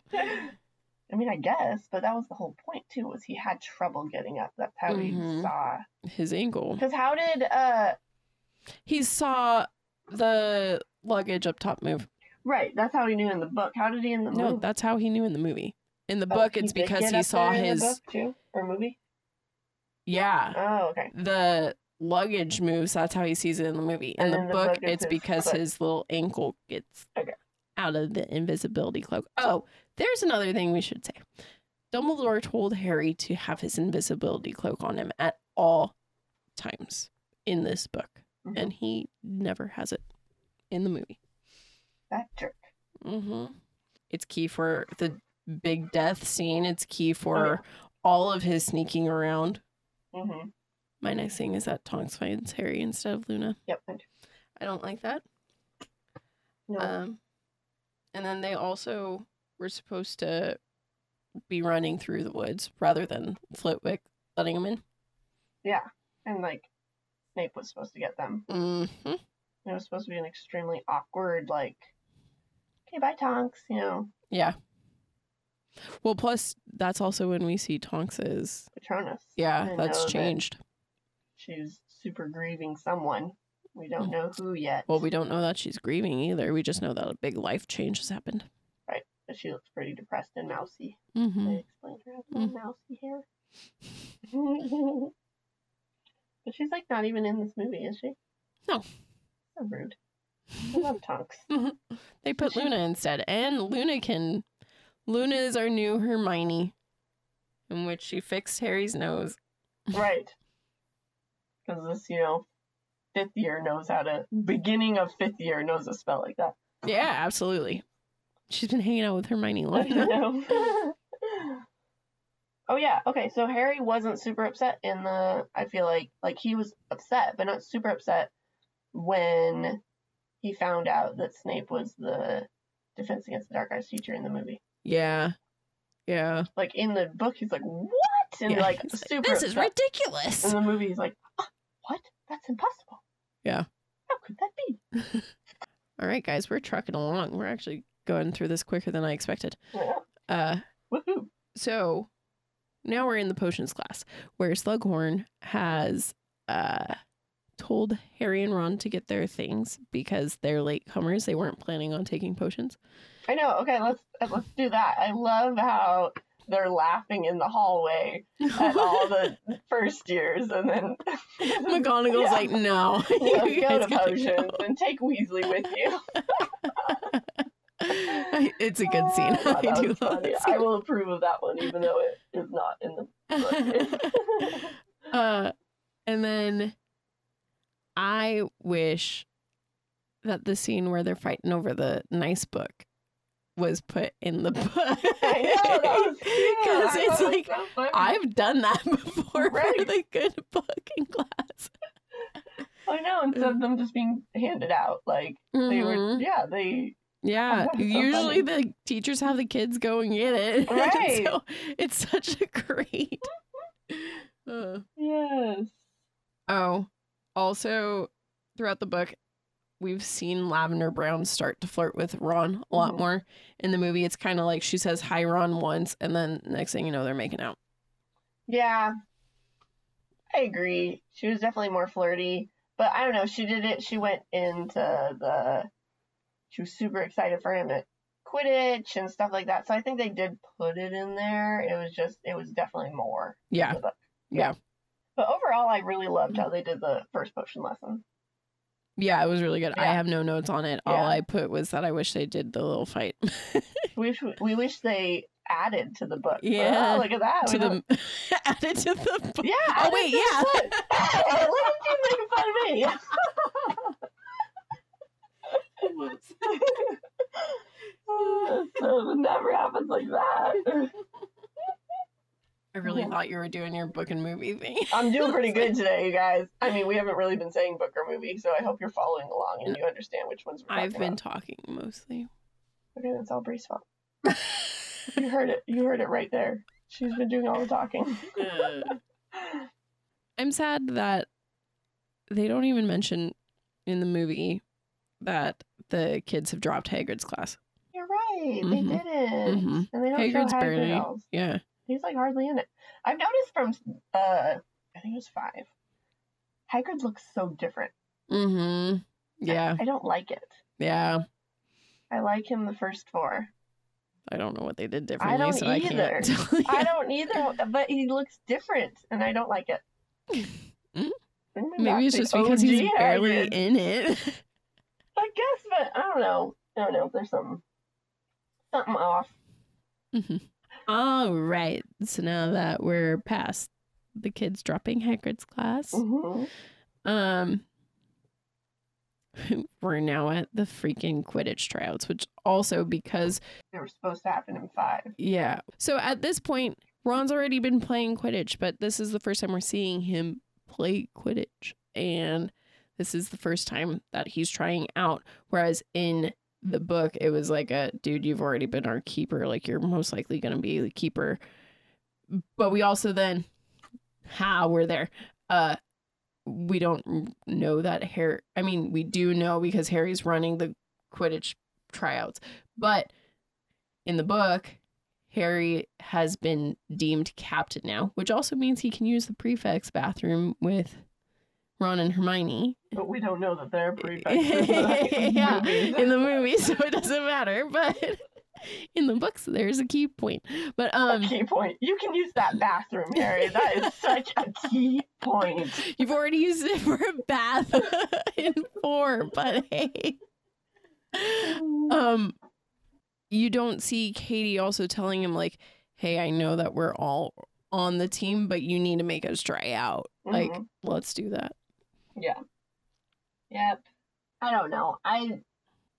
[SPEAKER 4] I mean, I guess, but that was the whole point too. Was he had trouble getting up? That's how
[SPEAKER 1] Mhm.
[SPEAKER 4] he saw.
[SPEAKER 1] His ankle.
[SPEAKER 4] Because how did uh
[SPEAKER 1] He saw the luggage up top move.
[SPEAKER 4] right? That's how he knew in the book. How did he in the
[SPEAKER 1] No,
[SPEAKER 4] movie?
[SPEAKER 1] that's how he knew in the movie. In the
[SPEAKER 4] Oh,
[SPEAKER 1] book, it's because he saw his
[SPEAKER 4] the book too or movie.
[SPEAKER 1] Yeah
[SPEAKER 4] Oh, okay.
[SPEAKER 1] the luggage moves. That's how he sees it in the movie. In
[SPEAKER 4] And
[SPEAKER 1] the
[SPEAKER 4] the
[SPEAKER 1] book,
[SPEAKER 4] it's
[SPEAKER 1] because his little ankle gets
[SPEAKER 4] Okay.
[SPEAKER 1] out of the invisibility cloak. Oh, there's another thing we should say. Dumbledore told Harry to have his invisibility cloak on him at all times in this book,
[SPEAKER 4] Mhm.
[SPEAKER 1] and he never has it in the movie.
[SPEAKER 4] That jerk.
[SPEAKER 1] Mm-hmm. It's key for the big death scene. It's key for
[SPEAKER 4] Oh, yeah.
[SPEAKER 1] all of his sneaking around.
[SPEAKER 4] Mm-hmm.
[SPEAKER 1] My next thing is that Tonks finds Harry instead of Luna.
[SPEAKER 4] Yep. I do.
[SPEAKER 1] I don't like that.
[SPEAKER 4] No.
[SPEAKER 1] Um, and then they also were supposed to be running through the woods rather than Flitwick letting them in.
[SPEAKER 4] yeah. And like Snape was supposed to get them.
[SPEAKER 1] hmm
[SPEAKER 4] It was supposed to be an extremely awkward like. Okay, bye, Tonks. You know,
[SPEAKER 1] Yeah. Well, plus that's also when we see Tonks's.
[SPEAKER 4] Patronus.
[SPEAKER 1] Yeah,
[SPEAKER 4] I
[SPEAKER 1] that's
[SPEAKER 4] know that
[SPEAKER 1] changed.
[SPEAKER 4] She's super grieving someone. We don't know who yet.
[SPEAKER 1] Well, we don't know that she's grieving either. We just know that a big life change has happened.
[SPEAKER 4] Right, but she looks pretty depressed and mousy.
[SPEAKER 1] Mm-hmm.
[SPEAKER 4] They explained her has little
[SPEAKER 1] Mm.
[SPEAKER 4] mousy hair. [laughs] but she's like not even in this movie, is she?
[SPEAKER 1] No.
[SPEAKER 4] So rude. I love Tonks. [laughs]
[SPEAKER 1] They put Luna instead, and Luna can. Luna is our new Hermione, in which she fixed Harry's nose. [laughs]
[SPEAKER 4] right. Because this, you know, fifth year knows how to, beginning of fifth year knows a spell like that.
[SPEAKER 1] Yeah, absolutely. She's been hanging out with Hermione long
[SPEAKER 4] You
[SPEAKER 1] enough. [laughs]
[SPEAKER 4] know? [laughs] oh yeah. Okay. So Harry wasn't super upset in the. I feel like like he was upset, but not super upset when he found out that Snape was the Defense Against the Dark Arts teacher in the movie.
[SPEAKER 1] Yeah. Yeah.
[SPEAKER 4] Like in the book, he's like, "What?" and
[SPEAKER 1] Yeah,
[SPEAKER 4] like
[SPEAKER 1] he's
[SPEAKER 4] super.
[SPEAKER 1] this is
[SPEAKER 4] upset.
[SPEAKER 1] ridiculous.
[SPEAKER 4] In the movie, he's like, "Ah, "What? That's impossible."
[SPEAKER 1] Yeah.
[SPEAKER 4] How could that be? [laughs]
[SPEAKER 1] All right, guys, we're trucking along. We're actually going through this quicker than I expected.
[SPEAKER 4] Yeah.
[SPEAKER 1] Uh,
[SPEAKER 4] Woohoo!
[SPEAKER 1] so now we're in the potions class where Slughorn has uh told Harry and Ron to get their things because they're latecomers. They weren't planning on taking potions.
[SPEAKER 4] I know. Okay, let's let's do that. I love how they're laughing in the hallway at all [laughs] the first years, and then [laughs]
[SPEAKER 1] McGonagall's
[SPEAKER 4] Yeah.
[SPEAKER 1] like, no. [laughs] You
[SPEAKER 4] go to potions
[SPEAKER 1] go."
[SPEAKER 4] and take Weasley with you.
[SPEAKER 1] it's a good scene.
[SPEAKER 4] Oh,
[SPEAKER 1] I do love that
[SPEAKER 4] I will approve of that one, even though it is not in the book.
[SPEAKER 1] uh, and then I wish that the scene where they're fighting over the nice book was put in the [laughs] book. [laughs]
[SPEAKER 4] I know that was [laughs] cute.
[SPEAKER 1] Because it's
[SPEAKER 4] thought it was
[SPEAKER 1] like,
[SPEAKER 4] so.
[SPEAKER 1] I've done that before for
[SPEAKER 4] Right.
[SPEAKER 1] the good book in class.
[SPEAKER 4] I know instead of them just being handed out, like they were,
[SPEAKER 1] Mhm.
[SPEAKER 4] yeah, they
[SPEAKER 1] Yeah,
[SPEAKER 4] so
[SPEAKER 1] usually
[SPEAKER 4] funny.
[SPEAKER 1] the teachers have the kids go and get it.
[SPEAKER 4] Right.
[SPEAKER 1] so it's such a great. Uh,
[SPEAKER 4] yes.
[SPEAKER 1] Oh, also throughout the book, we've seen Lavender Brown start to flirt with Ron a lot
[SPEAKER 4] Mhm.
[SPEAKER 1] more. In the movie, it's kind of like she says hi, Ron, once, and then next thing you know, they're making out.
[SPEAKER 4] Yeah. I agree. She was definitely more flirty, but I don't know. She did it. She went into the. She was super excited for him at Quidditch and stuff like that. So I think they did put it in there. It was just, it was definitely more. in
[SPEAKER 1] Yeah. Yeah.
[SPEAKER 4] But overall, I really loved mm. how they did the first potion lesson.
[SPEAKER 1] Yeah, it was really good. I have no notes on it. All I put was that I wish they did the little fight [laughs]
[SPEAKER 4] We wish, we wish they added to the book.
[SPEAKER 1] Yeah,
[SPEAKER 4] oh, look at that.
[SPEAKER 1] to the [laughs] added to the book.
[SPEAKER 4] Yeah.
[SPEAKER 1] Oh wait, yeah.
[SPEAKER 4] book. [laughs] Look at you making fun of me. so it never happens like that.
[SPEAKER 1] I really
[SPEAKER 4] Yeah.
[SPEAKER 1] thought you were doing your book and movie thing.
[SPEAKER 4] I'm doing [laughs] pretty good today, you guys. I mean, we haven't really been saying book or movie, so I hope you're following along and you understand which ones we're
[SPEAKER 1] I've been
[SPEAKER 4] about.
[SPEAKER 1] talking mostly.
[SPEAKER 4] Okay, that's all Bri's fault. [laughs] You heard it. You heard it right there. She's been doing all the talking. [laughs]
[SPEAKER 1] I'm sad that they don't even mention in the movie that the kids have dropped Hagrid's class.
[SPEAKER 4] You're right.
[SPEAKER 1] Mhm.
[SPEAKER 4] They didn't.
[SPEAKER 1] Mhm.
[SPEAKER 4] And they don't
[SPEAKER 1] Hagrid's
[SPEAKER 4] show Hagrid
[SPEAKER 1] barely.
[SPEAKER 4] else.
[SPEAKER 1] Yeah.
[SPEAKER 4] He's like hardly in it. I've noticed from uh I think it was five. Hagrid looks so different.
[SPEAKER 1] Mm-hmm. Yeah.
[SPEAKER 4] I don't like it.
[SPEAKER 1] Yeah.
[SPEAKER 4] I like him the first four.
[SPEAKER 1] I don't know what they did differently, I
[SPEAKER 4] don't
[SPEAKER 1] so I
[SPEAKER 4] either. [laughs]
[SPEAKER 1] you.
[SPEAKER 4] I don't either, but he looks different, and I don't like it.
[SPEAKER 1] Mm.
[SPEAKER 4] Back
[SPEAKER 1] Maybe it's just because he's barely
[SPEAKER 4] Hagrid.
[SPEAKER 1] in it.
[SPEAKER 4] I guess, but I don't know. I don't know there's something something off.
[SPEAKER 1] All right. So now that we're past the kids dropping Hagrid's class,
[SPEAKER 4] hmm
[SPEAKER 1] um, [laughs] we're now at the freaking Quidditch tryouts, which also because
[SPEAKER 4] They were supposed to happen in five.
[SPEAKER 1] Yeah. So at this point, Ron's already been playing Quidditch, but this is the first time we're seeing him play Quidditch. And this is the first time that he's trying out. Whereas in the book, it was like a dude, you've already been our keeper. Like you're most likely going to be the keeper. But we also then, how we're there. Uh, we don't know that Harry. I mean, we do know because Harry's running the Quidditch tryouts, but in the book, Harry has been deemed captain now, which also means he can use the prefect's bathroom with Ron and Hermione.
[SPEAKER 4] But we don't know that they're prefects [laughs] in the
[SPEAKER 1] yeah,
[SPEAKER 4] movies.
[SPEAKER 1] in the movie, so it doesn't matter. But [laughs] in the books, there's a key point. But um,
[SPEAKER 4] a key point. You can use that bathroom, Harry. That is such a key point. [laughs]
[SPEAKER 1] you've already used it for a bath in four. But hey, um, you don't see Katie also telling him like, "Hey, I know that we're all on the team, but you need to make us try out. Like,
[SPEAKER 4] Mhm.
[SPEAKER 1] let's do that."
[SPEAKER 4] Yeah. Yep. I don't know. I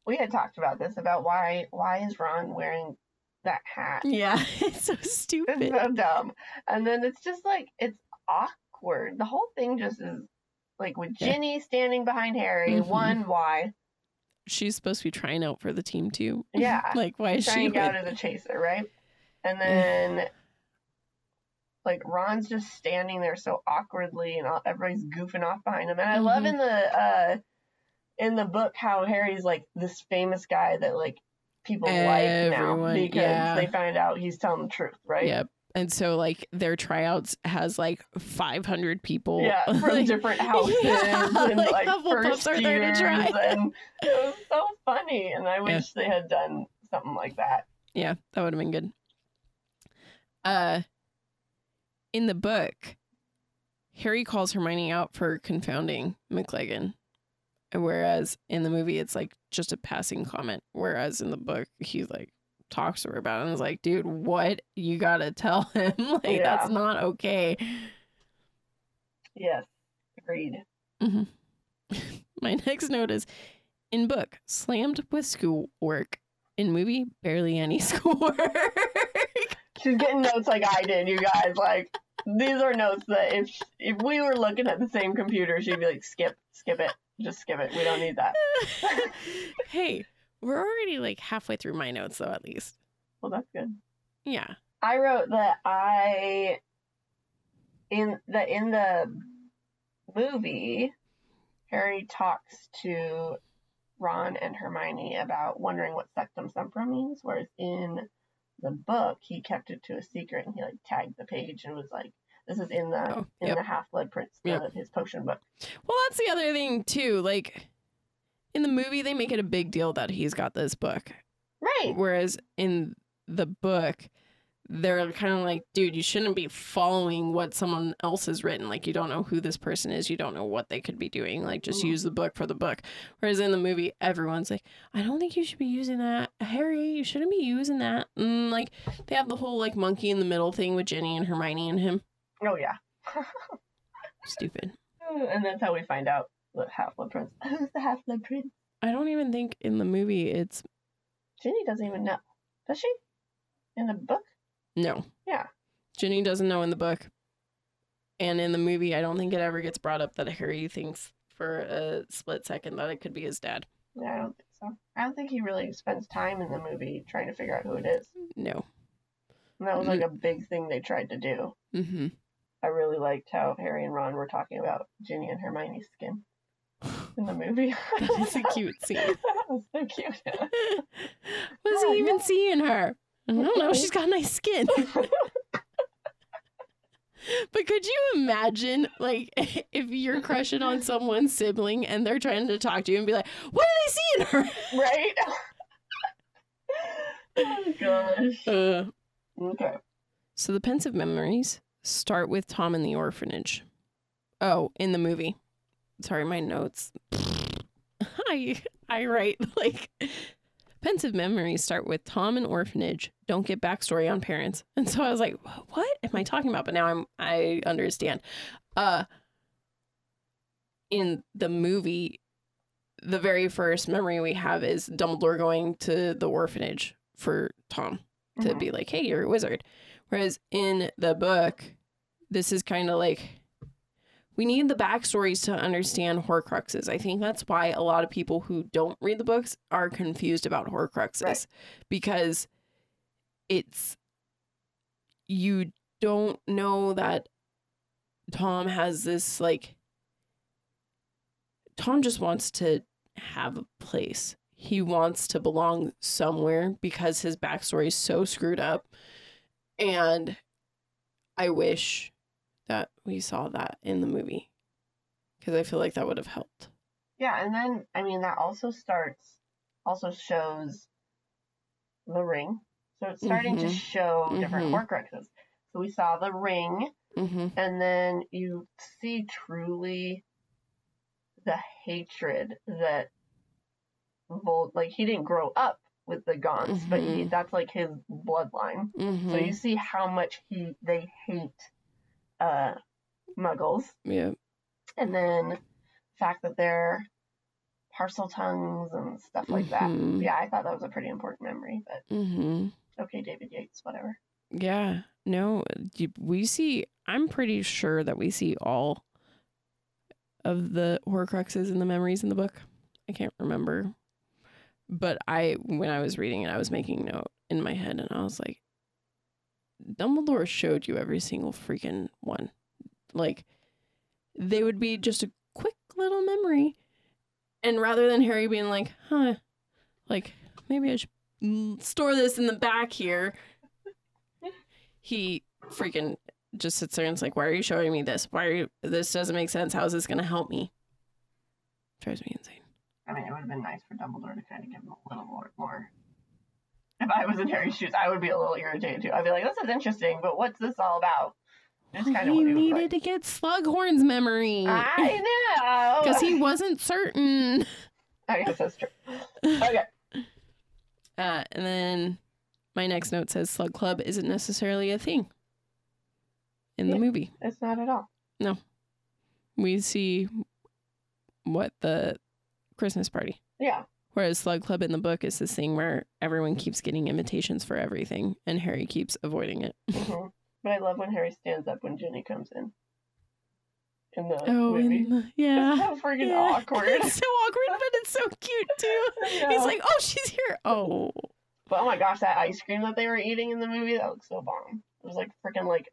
[SPEAKER 4] we had talked about this about why why is Ron wearing that hat?
[SPEAKER 1] Yeah, [laughs] it's so
[SPEAKER 4] It's
[SPEAKER 1] stupid.
[SPEAKER 4] so dumb. And then it's just like it's awkward. The whole thing just is like with. Ginny standing behind Harry.
[SPEAKER 1] Mhm.
[SPEAKER 4] One, why?
[SPEAKER 1] She's supposed to be trying out for the team too.
[SPEAKER 4] Yeah. [laughs]
[SPEAKER 1] like why is she?
[SPEAKER 4] trying out as a chaser, right? And then like Ron's just standing there so awkwardly and all, everybody's goofing off behind him. And I love
[SPEAKER 1] Mhm.
[SPEAKER 4] in the uh in the book how Harry's like this famous guy that like people like now because
[SPEAKER 1] yeah.
[SPEAKER 4] they find out he's telling the truth, right?
[SPEAKER 1] Yep. And so like their tryouts has like 500 people.
[SPEAKER 4] Yeah, [laughs] from
[SPEAKER 1] like,
[SPEAKER 4] different [laughs] houses
[SPEAKER 1] Yeah,
[SPEAKER 4] and
[SPEAKER 1] like,
[SPEAKER 4] like, first
[SPEAKER 1] are there to
[SPEAKER 4] years,
[SPEAKER 1] try.
[SPEAKER 4] and [laughs] it was so funny. And I
[SPEAKER 1] Yeah.
[SPEAKER 4] wish they had done something like that.
[SPEAKER 1] Yeah, that would have been good. Uh in the book, Harry calls Hermione out for confounding McLaggen. Whereas in the movie it's like just a passing comment. Whereas in the book he like talks to her about it and is like, dude, what you gotta tell [laughs] him? [laughs] like
[SPEAKER 4] Yeah.
[SPEAKER 1] that's not okay.
[SPEAKER 4] Yes, agreed.
[SPEAKER 1] Mhm. [laughs] My next note is in book, slammed with schoolwork. In movie, barely any schoolwork.
[SPEAKER 4] She's getting notes like I did, you guys. Like these are notes that if if we were looking at the same computer, she'd be like, skip, skip it, just skip it. We don't need that. [laughs]
[SPEAKER 1] hey, we're already like halfway through my notes, though, at least.
[SPEAKER 4] Well, that's good.
[SPEAKER 1] Yeah.
[SPEAKER 4] I wrote that I in the in the movie, Harry talks to Ron and Hermione about wondering what Sectum Sempra means, whereas in the book he kept it to a secret and he like tagged the page and was like, "This is in the
[SPEAKER 1] Oh,
[SPEAKER 4] in
[SPEAKER 1] yep.
[SPEAKER 4] the Half Blood Prince, uh,
[SPEAKER 1] Yep.
[SPEAKER 4] his potion book."
[SPEAKER 1] Well, that's the other thing, too. Like, in the movie, they make it a big deal that he's got this book.
[SPEAKER 4] Right.
[SPEAKER 1] Whereas in the book, they're kind of like, dude, you shouldn't be following what someone else has written. Like, you don't know who this person is. You don't know what they could be doing. Like, just
[SPEAKER 4] Mhm.
[SPEAKER 1] use the book for the book. Whereas in the movie, everyone's like, I don't think you should be using that. Harry, you shouldn't be using that. And, like, they have the whole, like, monkey in the middle thing with Ginny and Hermione and him.
[SPEAKER 4] Oh yeah. [laughs]
[SPEAKER 1] Stupid. [laughs]
[SPEAKER 4] and that's how we find out the Half Blood Prince. [laughs] Who's the Half Blood Prince?
[SPEAKER 1] I don't even think in the movie it's
[SPEAKER 4] Ginny doesn't even know. Does she? In the book?
[SPEAKER 1] No.
[SPEAKER 4] Yeah.
[SPEAKER 1] Ginny doesn't know in the book. And in the movie, I don't think it ever gets brought up that Harry thinks for a split second that it could be his dad.
[SPEAKER 4] Yeah, I don't think so. I don't think he really spends time in the movie trying to figure out who it is.
[SPEAKER 1] No.
[SPEAKER 4] And that was like a big thing they tried to do.
[SPEAKER 1] Mm-hmm.
[SPEAKER 4] I really liked how Harry and Ron were talking about Ginny and Hermione's skin in the movie. [laughs]
[SPEAKER 1] That is a cute scene. [laughs]
[SPEAKER 4] that was so cute. [laughs]
[SPEAKER 1] what does he even see in her? I don't know. She's got nice skin. [laughs] But could you imagine, like, [laughs] if you're crushing on someone's sibling and they're trying to talk to you and be like, "What do they see in her?"
[SPEAKER 4] right? [laughs] oh gosh.
[SPEAKER 1] Uh,
[SPEAKER 4] Okay.
[SPEAKER 1] So the Pensieve memories start with Tom in the orphanage. Oh, in the movie. Sorry, my notes. I I write like Pensieve memories start with Tom and orphanage. Don't get backstory on parents. [laughs] And so I was like, what am I talking about? But now I'm I understand. Uh in the movie, the very first memory we have is Dumbledore going to the orphanage for Tom to
[SPEAKER 4] Mhm.
[SPEAKER 1] be like, hey, you're a wizard. Whereas in the book, this is kind of like we need the backstories to understand Horcruxes. I think that's why a lot of people who don't read the books are confused about Horcruxes
[SPEAKER 4] Right.
[SPEAKER 1] because it's you don't know that Tom has this like Tom just wants to have a place. He wants to belong somewhere because his backstory is so screwed up. And I wish that we saw that in the movie because I feel like that would have helped.
[SPEAKER 4] Yeah, and then I mean that also starts also shows the ring. So it's starting to
[SPEAKER 1] Mhm.
[SPEAKER 4] show different
[SPEAKER 1] Mhm.
[SPEAKER 4] Horcruxes. So we saw the ring,
[SPEAKER 1] Mm-hmm.
[SPEAKER 4] and then you see truly the hatred that Vol like he didn't grow up with the Gaunts, but he,
[SPEAKER 1] Mhm.
[SPEAKER 4] that's like his bloodline.
[SPEAKER 1] Mm-hmm.
[SPEAKER 4] So you see how much he they hate uh Muggles.
[SPEAKER 1] yeah.
[SPEAKER 4] and then the fact that they're Parseltongues and stuff like
[SPEAKER 1] Mhm.
[SPEAKER 4] that. Yeah, I thought that was a pretty important memory, but
[SPEAKER 1] Mm-hmm.
[SPEAKER 4] okay, David Yates, whatever.
[SPEAKER 1] Yeah. No, we see. I'm pretty sure that we see all of the Horcruxes and the memories in the book. I can't remember, but I when I was reading it, I was making note in my head, and I was like, Dumbledore showed you every single freaking one. Like, they would be just a quick little memory, and rather than Harry being like, "Huh," like maybe I should store this in the back here he freaking just sits there and is like, "Why are you showing me this? Why are you? This doesn't make sense. How is this going to help me?" Drives me insane.
[SPEAKER 4] I mean, it would have been nice for Dumbledore to kind of give him a little more. more. [laughs] If I was in Harry's shoes, I would be a little irritated too. I'd be like, "This is interesting, but what's this all about?" That's kind of
[SPEAKER 1] he
[SPEAKER 4] what he was
[SPEAKER 1] needed
[SPEAKER 4] like.
[SPEAKER 1] to get Slughorn's memory
[SPEAKER 4] I [laughs] know
[SPEAKER 1] because he wasn't certain.
[SPEAKER 4] I guess that's true. Okay. [laughs]
[SPEAKER 1] Uh, and then my next note says Slug Club isn't necessarily a thing in the movie.
[SPEAKER 4] It's not at all. No.
[SPEAKER 1] We see what the Christmas party.
[SPEAKER 4] Yeah.
[SPEAKER 1] Whereas Slug Club in the book is this thing where everyone keeps getting invitations for everything, and Harry keeps avoiding it.
[SPEAKER 4] hmm But I love when Harry stands up when Ginny comes in. In the
[SPEAKER 1] Oh,
[SPEAKER 4] movie.
[SPEAKER 1] the, yeah.
[SPEAKER 4] It's so freaking
[SPEAKER 1] Yeah. [laughs]
[SPEAKER 4] awkward.
[SPEAKER 1] It's so awkward, but it's so cute [laughs] too. He's like, "Oh, she's here." Oh,
[SPEAKER 4] But oh my gosh, that ice cream that they were eating in the movie, that looks so bomb. It was like freaking like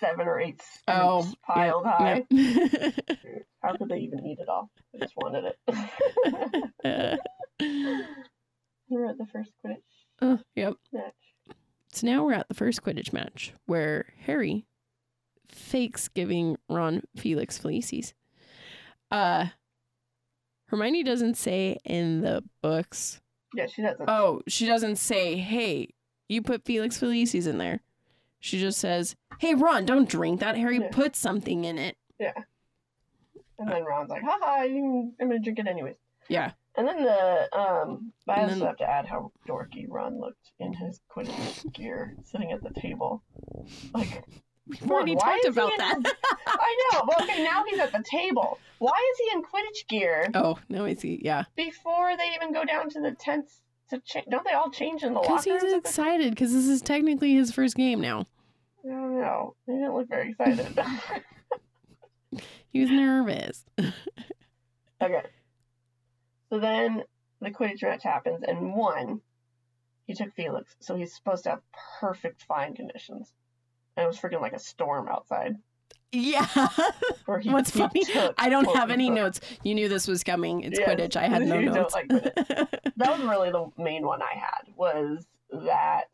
[SPEAKER 4] seven or eight scoops
[SPEAKER 1] Oh,
[SPEAKER 4] piled high. [laughs]
[SPEAKER 1] Yep.
[SPEAKER 4] How could they even eat it all? I just wanted it.
[SPEAKER 1] Uh,
[SPEAKER 4] were at the first Quidditch
[SPEAKER 1] oh, yep.
[SPEAKER 4] match.
[SPEAKER 1] So now we're at the first Quidditch match where Harry fakes giving Ron Felix Felicis. Uh, Hermione doesn't say in the books.
[SPEAKER 4] Yeah, she doesn't.
[SPEAKER 1] Oh, she doesn't say, "Hey, you put Felix Felicis in there." She just says, "Hey, Ron, don't drink that. Harry
[SPEAKER 4] Yeah.
[SPEAKER 1] put something in it." Yeah.
[SPEAKER 4] And then Ron's like, haha, you I'm gonna drink it anyways.
[SPEAKER 1] Yeah.
[SPEAKER 4] And then the um I also
[SPEAKER 1] then-
[SPEAKER 4] have to add how dorky Ron looked in his Quidditch gear sitting at the table. Like
[SPEAKER 1] We've already talked
[SPEAKER 4] is he
[SPEAKER 1] about
[SPEAKER 4] in-
[SPEAKER 1] that. [laughs]
[SPEAKER 4] I know. Well, okay, now he's at the table. Why is he in Quidditch gear
[SPEAKER 1] oh, now I see. Yeah.
[SPEAKER 4] before they even go down to the tents to change? Don't they all change in the locker?
[SPEAKER 1] Room?
[SPEAKER 4] Because he's
[SPEAKER 1] excited because this is technically his first game now.
[SPEAKER 4] I don't know. He didn't look very excited. [laughs] [laughs]
[SPEAKER 1] He was nervous.
[SPEAKER 4] okay. So then the Quidditch match happens, and one, he took Felix, so he's supposed to have perfect flying conditions. And it was freaking like a storm outside.
[SPEAKER 1] Yeah. [laughs]
[SPEAKER 4] He,
[SPEAKER 1] What's
[SPEAKER 4] he
[SPEAKER 1] funny? I don't have any
[SPEAKER 4] them.
[SPEAKER 1] notes. You knew this was coming. It's
[SPEAKER 4] Yes,
[SPEAKER 1] Quidditch. I had [laughs] no
[SPEAKER 4] you
[SPEAKER 1] notes.
[SPEAKER 4] like [laughs] That was really the main one I had. Was that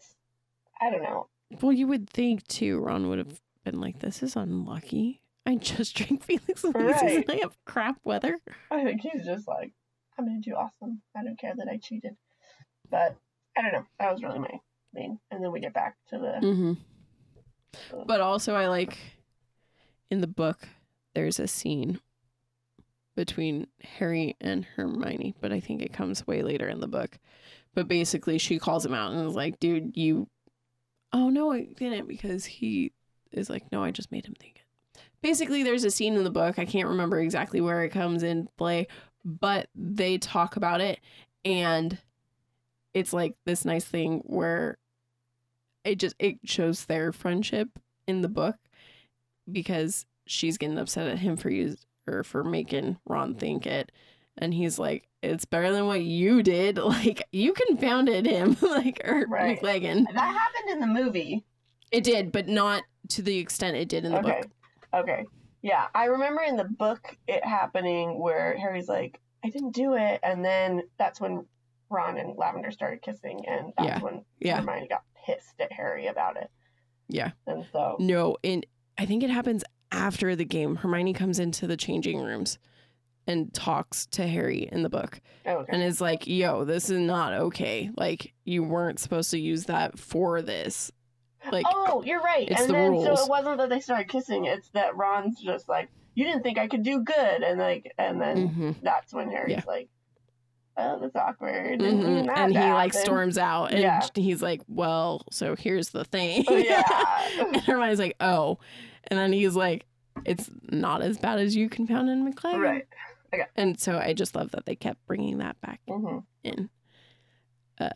[SPEAKER 4] I don't know.
[SPEAKER 1] well, you would think too. Ron would have been like, "This is unlucky. I just drank Felix
[SPEAKER 4] Right.
[SPEAKER 1] and I have crap weather."
[SPEAKER 4] I think he's just like, I'm gonna do awesome. I don't care that I cheated. But I don't know. That was really my main. And then we get back to the.
[SPEAKER 1] Mm-hmm.
[SPEAKER 4] the-
[SPEAKER 1] But also, I like in the book. There's a scene between Harry and Hermione, but I think it comes way later in the book. But basically, she calls him out and is like, "Dude, you." Oh no, I didn't because he is like, "No, I just made him think it." Basically, there's a scene in the book. I can't remember exactly where it comes in play, but they talk about it, and it's like this nice thing where it just it shows their friendship in the book because she's getting upset at him for use or for making Ron think it. And he's like, it's better than what you did. [laughs] Like, you confounded him, [laughs] like, or
[SPEAKER 4] Right.
[SPEAKER 1] McLaggen.
[SPEAKER 4] that happened in the movie.
[SPEAKER 1] It did, but not to the extent it did in the
[SPEAKER 4] okay.
[SPEAKER 1] book.
[SPEAKER 4] Okay. Yeah, I remember in the book it happening where Harry's like, I didn't do it, and then that's when Ron and Lavender started kissing, and that's
[SPEAKER 1] Yeah.
[SPEAKER 4] when
[SPEAKER 1] Yeah.
[SPEAKER 4] Hermione got pissed at Harry about it.
[SPEAKER 1] Yeah.
[SPEAKER 4] And so
[SPEAKER 1] No, and I think it happens after the game. Hermione comes into the changing rooms and talks to Harry in the book.
[SPEAKER 4] oh, okay.
[SPEAKER 1] and is like, yo, this is not okay. Like, you weren't supposed to use that for this. Like,
[SPEAKER 4] oh, you're right.
[SPEAKER 1] it's
[SPEAKER 4] and
[SPEAKER 1] the
[SPEAKER 4] then so it wasn't that they started kissing; it's that Ron's just like, you didn't think I could do good, and like, and then
[SPEAKER 1] mhm,
[SPEAKER 4] that's when Harry's
[SPEAKER 1] Yeah.
[SPEAKER 4] like, oh, that's awkward,
[SPEAKER 1] mhm.
[SPEAKER 4] didn't
[SPEAKER 1] and he like
[SPEAKER 4] happen?"
[SPEAKER 1] storms out, and
[SPEAKER 4] Yeah.
[SPEAKER 1] he's like, well, so here's the thing.
[SPEAKER 4] Oh, yeah. [laughs]
[SPEAKER 1] and Hermione's like, oh, and then he's like, it's not as bad as you confounded McLean.
[SPEAKER 4] Right. Okay.
[SPEAKER 1] And so I just love that they kept bringing that back
[SPEAKER 4] hmm
[SPEAKER 1] in. Uh,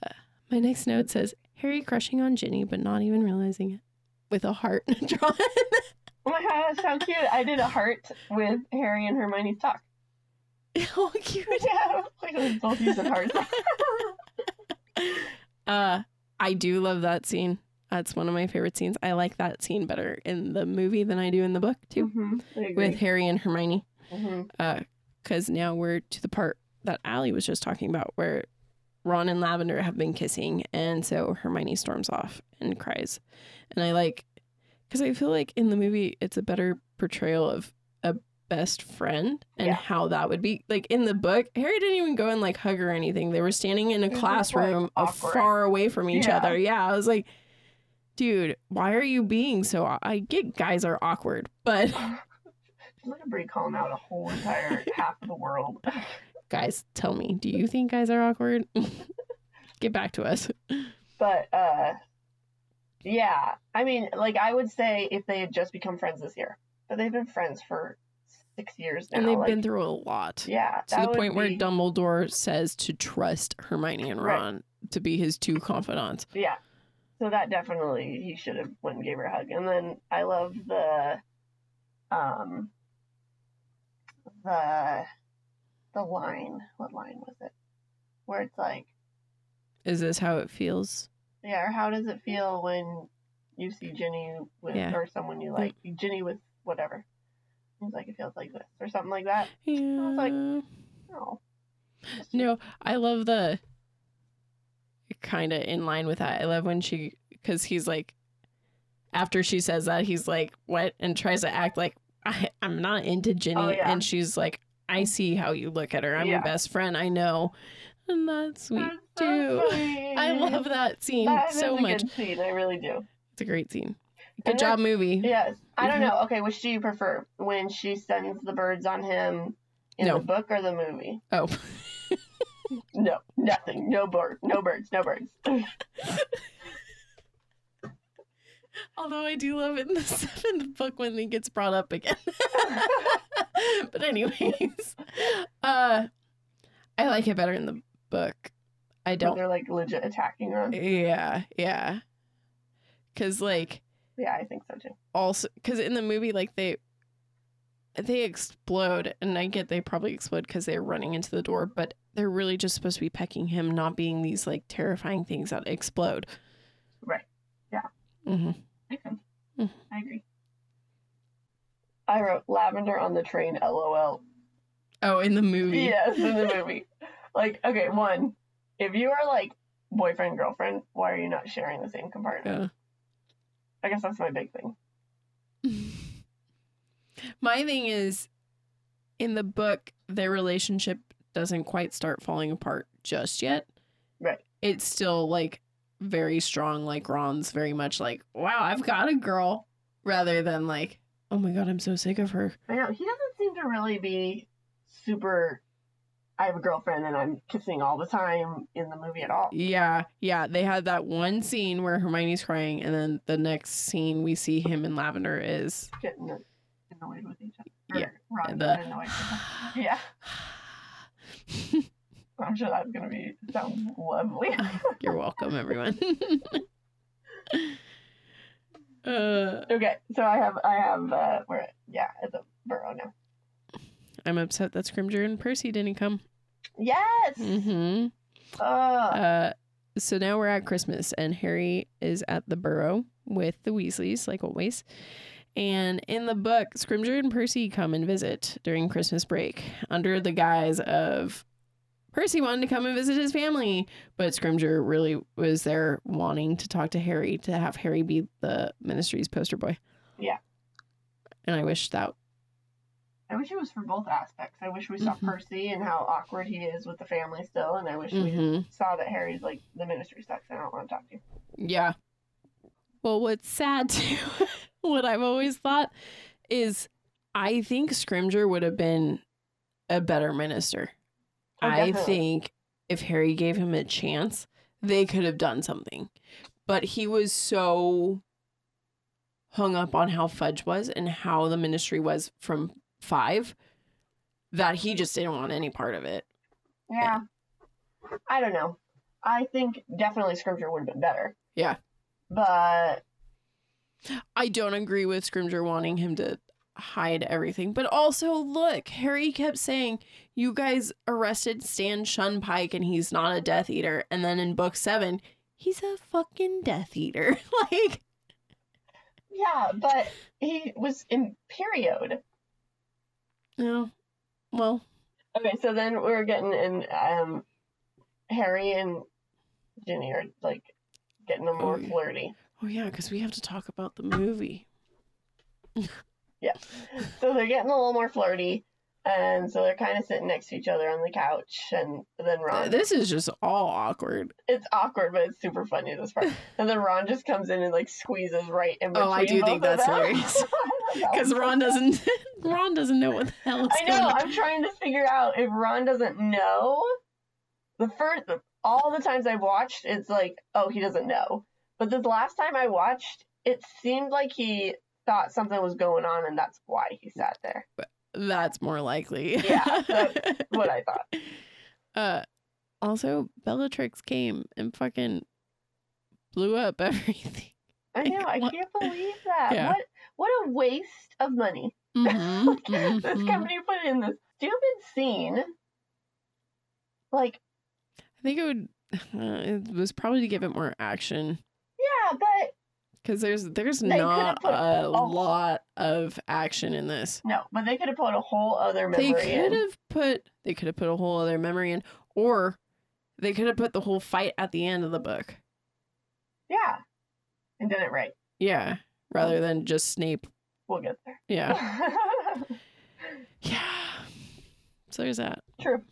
[SPEAKER 1] my next note says Harry crushing on Ginny, but not even realizing it, with a heart [laughs] drawn.
[SPEAKER 4] Oh my god, that's so cute. I did a heart with Harry and Hermione's talk. [laughs]
[SPEAKER 1] oh, cute.
[SPEAKER 4] Yeah, like we both using hearts. [laughs]
[SPEAKER 1] Uh, I do love that scene. That's one of my favorite scenes. I like that scene better in the movie than I do in the book too,
[SPEAKER 4] Mhm,
[SPEAKER 1] with Harry and Hermione.
[SPEAKER 4] Mhm.
[SPEAKER 1] Uh, because now we're to the part that Alli was just talking about, where Ron and Lavender have been kissing, and so Hermione storms off and cries, and I like, because I feel like in the movie it's a better portrayal of a best friend and
[SPEAKER 4] Yeah.
[SPEAKER 1] how that would be like in the book harry didn't even go and like hug or anything they were standing in a
[SPEAKER 4] was like,
[SPEAKER 1] classroom far away from each
[SPEAKER 4] Yeah.
[SPEAKER 1] other yeah i was like dude why are you being so aw- i get guys are awkward but
[SPEAKER 4] Look at Bri calling out a whole entire [laughs] half of the world.
[SPEAKER 1] Guys tell me do you think guys are awkward [laughs] get back to us
[SPEAKER 4] But uh yeah, I mean, like I would say if they had just become friends this year, but they've been friends for six years now.
[SPEAKER 1] and they've
[SPEAKER 4] like,
[SPEAKER 1] been through a lot
[SPEAKER 4] yeah
[SPEAKER 1] to the point where dumbledore says to trust hermione and
[SPEAKER 4] Right.
[SPEAKER 1] ron to be his two confidants
[SPEAKER 4] Yeah. So that definitely he should have went and gave her a hug. And then I love the um the the line. What line was it? Where it's like,
[SPEAKER 1] is this how it feels
[SPEAKER 4] yeah, or how does it feel when you see Ginny with
[SPEAKER 1] Yeah.
[SPEAKER 4] or someone you like, Ginny with whatever. He's like it feels like this or something like that.
[SPEAKER 1] yeah.
[SPEAKER 4] was like, Oh.
[SPEAKER 1] No, I love the kind of in line with that. I love when she, because he's like, after she says that, he's like, what? And tries to act like, I, I'm not into Ginny.
[SPEAKER 4] Oh, yeah.
[SPEAKER 1] And she's like, I see how you look at her. I'm
[SPEAKER 4] Yeah.
[SPEAKER 1] your best friend. I know. And that's sweet
[SPEAKER 4] That's
[SPEAKER 1] too. [laughs]
[SPEAKER 4] so sweet.
[SPEAKER 1] I love that scene
[SPEAKER 4] That
[SPEAKER 1] so much.
[SPEAKER 4] scene. I really do.
[SPEAKER 1] It's a great scene. Good
[SPEAKER 4] And
[SPEAKER 1] job, movie.
[SPEAKER 4] Yes. I don't
[SPEAKER 1] Mhm.
[SPEAKER 4] know. Okay, which do you prefer? When she sends the birds on him in
[SPEAKER 1] No.
[SPEAKER 4] the book or the movie?
[SPEAKER 1] Oh, [laughs]
[SPEAKER 4] No, nothing. No bird. No birds. No birds. [laughs]
[SPEAKER 1] although I do love it in the [laughs] seventh book when he gets brought up again. [laughs] but anyways, uh, I like it better in the book. I don't.
[SPEAKER 4] They're like legit attacking them.
[SPEAKER 1] Yeah, yeah. Cause like
[SPEAKER 4] Yeah, I think so too.
[SPEAKER 1] also, cause in the movie like they they explode, and I get they probably explode because they're running into the door, but they're really just supposed to be pecking him, not being these like terrifying things that explode.
[SPEAKER 4] Right. Yeah.
[SPEAKER 1] Mm hmm
[SPEAKER 4] Makes.
[SPEAKER 1] Mm.
[SPEAKER 4] I agree. I wrote lavender on the train. LOL.
[SPEAKER 1] Oh, in the movie.
[SPEAKER 4] Yes, in the [laughs] movie. like, okay, one. If you are like boyfriend girlfriend, why are you not sharing the same compartment?
[SPEAKER 1] Yeah.
[SPEAKER 4] I guess that's my big thing. [laughs]
[SPEAKER 1] My thing is, in the book, their relationship doesn't quite start falling apart just yet.
[SPEAKER 4] Right.
[SPEAKER 1] It's still like very strong, like Ron's very much like, wow, I've got a girl, rather than like, oh my God, I'm so sick of her.
[SPEAKER 4] I know he doesn't seem to really be super. I have a girlfriend and I'm kissing all the time in the movie at all.
[SPEAKER 1] Yeah. Yeah. They had that one scene where Hermione's crying, and then the next scene we see him and Lavender is
[SPEAKER 4] Getting annoyed with each other.
[SPEAKER 1] Yeah,
[SPEAKER 4] Ron
[SPEAKER 1] the-
[SPEAKER 4] getting annoyed. Yeah, I'm sure that's gonna be sound lovely. [laughs]
[SPEAKER 1] You're welcome, everyone. [laughs] uh,
[SPEAKER 4] okay, so I have I have uh we're yeah at the burrow now.
[SPEAKER 1] I'm upset that Scrimgeour and Percy didn't come.
[SPEAKER 4] Yes.
[SPEAKER 1] hmm
[SPEAKER 4] Uh,
[SPEAKER 1] Uh, so now we're at Christmas, and Harry is at the Burrow with the Weasleys, like always. And in the book, Scrimgeour and Percy come and visit during Christmas break under the guise of Percy wanted to come and visit his family, but Scrimgeour really was there wanting to talk to Harry to have Harry be the ministry's poster boy.
[SPEAKER 4] Yeah.
[SPEAKER 1] And I wish that
[SPEAKER 4] I wish it was for both aspects. I wish we saw
[SPEAKER 1] Mhm.
[SPEAKER 4] Percy and how awkward he is with the family still, and I wish we
[SPEAKER 1] Mhm.
[SPEAKER 4] saw that Harry's like the ministry sucks. I don't want to talk to you.
[SPEAKER 1] Yeah. Well, what's sad too, [laughs] what I've always thought is I think Scrimgeour would have been a better minister.
[SPEAKER 4] Oh,
[SPEAKER 1] I think if Harry gave him a chance, they could have done something. But he was so hung up on how Fudge was and how the ministry was from five that he just didn't want any part of it.
[SPEAKER 4] Yeah. I don't know. I think definitely Scrimgeour would have been better.
[SPEAKER 1] Yeah.
[SPEAKER 4] But
[SPEAKER 1] I don't agree with Scrimgeour wanting him to hide everything. But also, look, Harry kept saying, You guys arrested Stan Shunpike and he's not a Death Eater. And then in book seven, he's a fucking Death Eater. [laughs] like,
[SPEAKER 4] yeah, but he was in period.
[SPEAKER 1] no. Well,
[SPEAKER 4] Okay, so then we're getting in um Harry and Ginny are like getting a more
[SPEAKER 1] Oh, yeah.
[SPEAKER 4] flirty.
[SPEAKER 1] oh yeah, because we have to talk about the movie. [laughs]
[SPEAKER 4] So they're getting a little more flirty. And so they're kind of sitting next to each other on the couch, and then Ron.
[SPEAKER 1] This is just all awkward.
[SPEAKER 4] it's awkward, but it's super funny this part. And then Ron just comes in and like squeezes right in between.
[SPEAKER 1] Oh, I do
[SPEAKER 4] both
[SPEAKER 1] think that's hilarious. [laughs] Because Ron doesn't [laughs] Ron doesn't know what the hell is
[SPEAKER 4] I know.
[SPEAKER 1] on.
[SPEAKER 4] I'm trying to figure out if Ron doesn't know. The first, all the times I've watched, it's like, oh, he doesn't know. But this last time I watched, it seemed like he thought something was going on, and that's why he sat there.
[SPEAKER 1] That's more likely.
[SPEAKER 4] Yeah, that's [laughs] What I thought.
[SPEAKER 1] uh also Bellatrix came and fucking blew up [laughs] everything.
[SPEAKER 4] I know. I
[SPEAKER 1] What-
[SPEAKER 4] can't believe that.
[SPEAKER 1] Yeah.
[SPEAKER 4] What what a waste of money. [laughs]
[SPEAKER 1] Mhm,
[SPEAKER 4] this
[SPEAKER 1] mhm.
[SPEAKER 4] company put in this stupid scene. Like,
[SPEAKER 1] I think it would uh, [sighs] it was probably to give it more action
[SPEAKER 4] yeah, but
[SPEAKER 1] because there's there's
[SPEAKER 4] They
[SPEAKER 1] not a
[SPEAKER 4] a-
[SPEAKER 1] lot of action in this.
[SPEAKER 4] no. But they could have put a whole other
[SPEAKER 1] They could
[SPEAKER 4] in.
[SPEAKER 1] have put they could have put a whole other memory in, or they could have put the whole fight at the end of the book.
[SPEAKER 4] Yeah, and did it right.
[SPEAKER 1] Yeah, rather mm. than just Snape.
[SPEAKER 4] We'll get there.
[SPEAKER 1] Yeah, [laughs] yeah. So there's that.
[SPEAKER 4] True.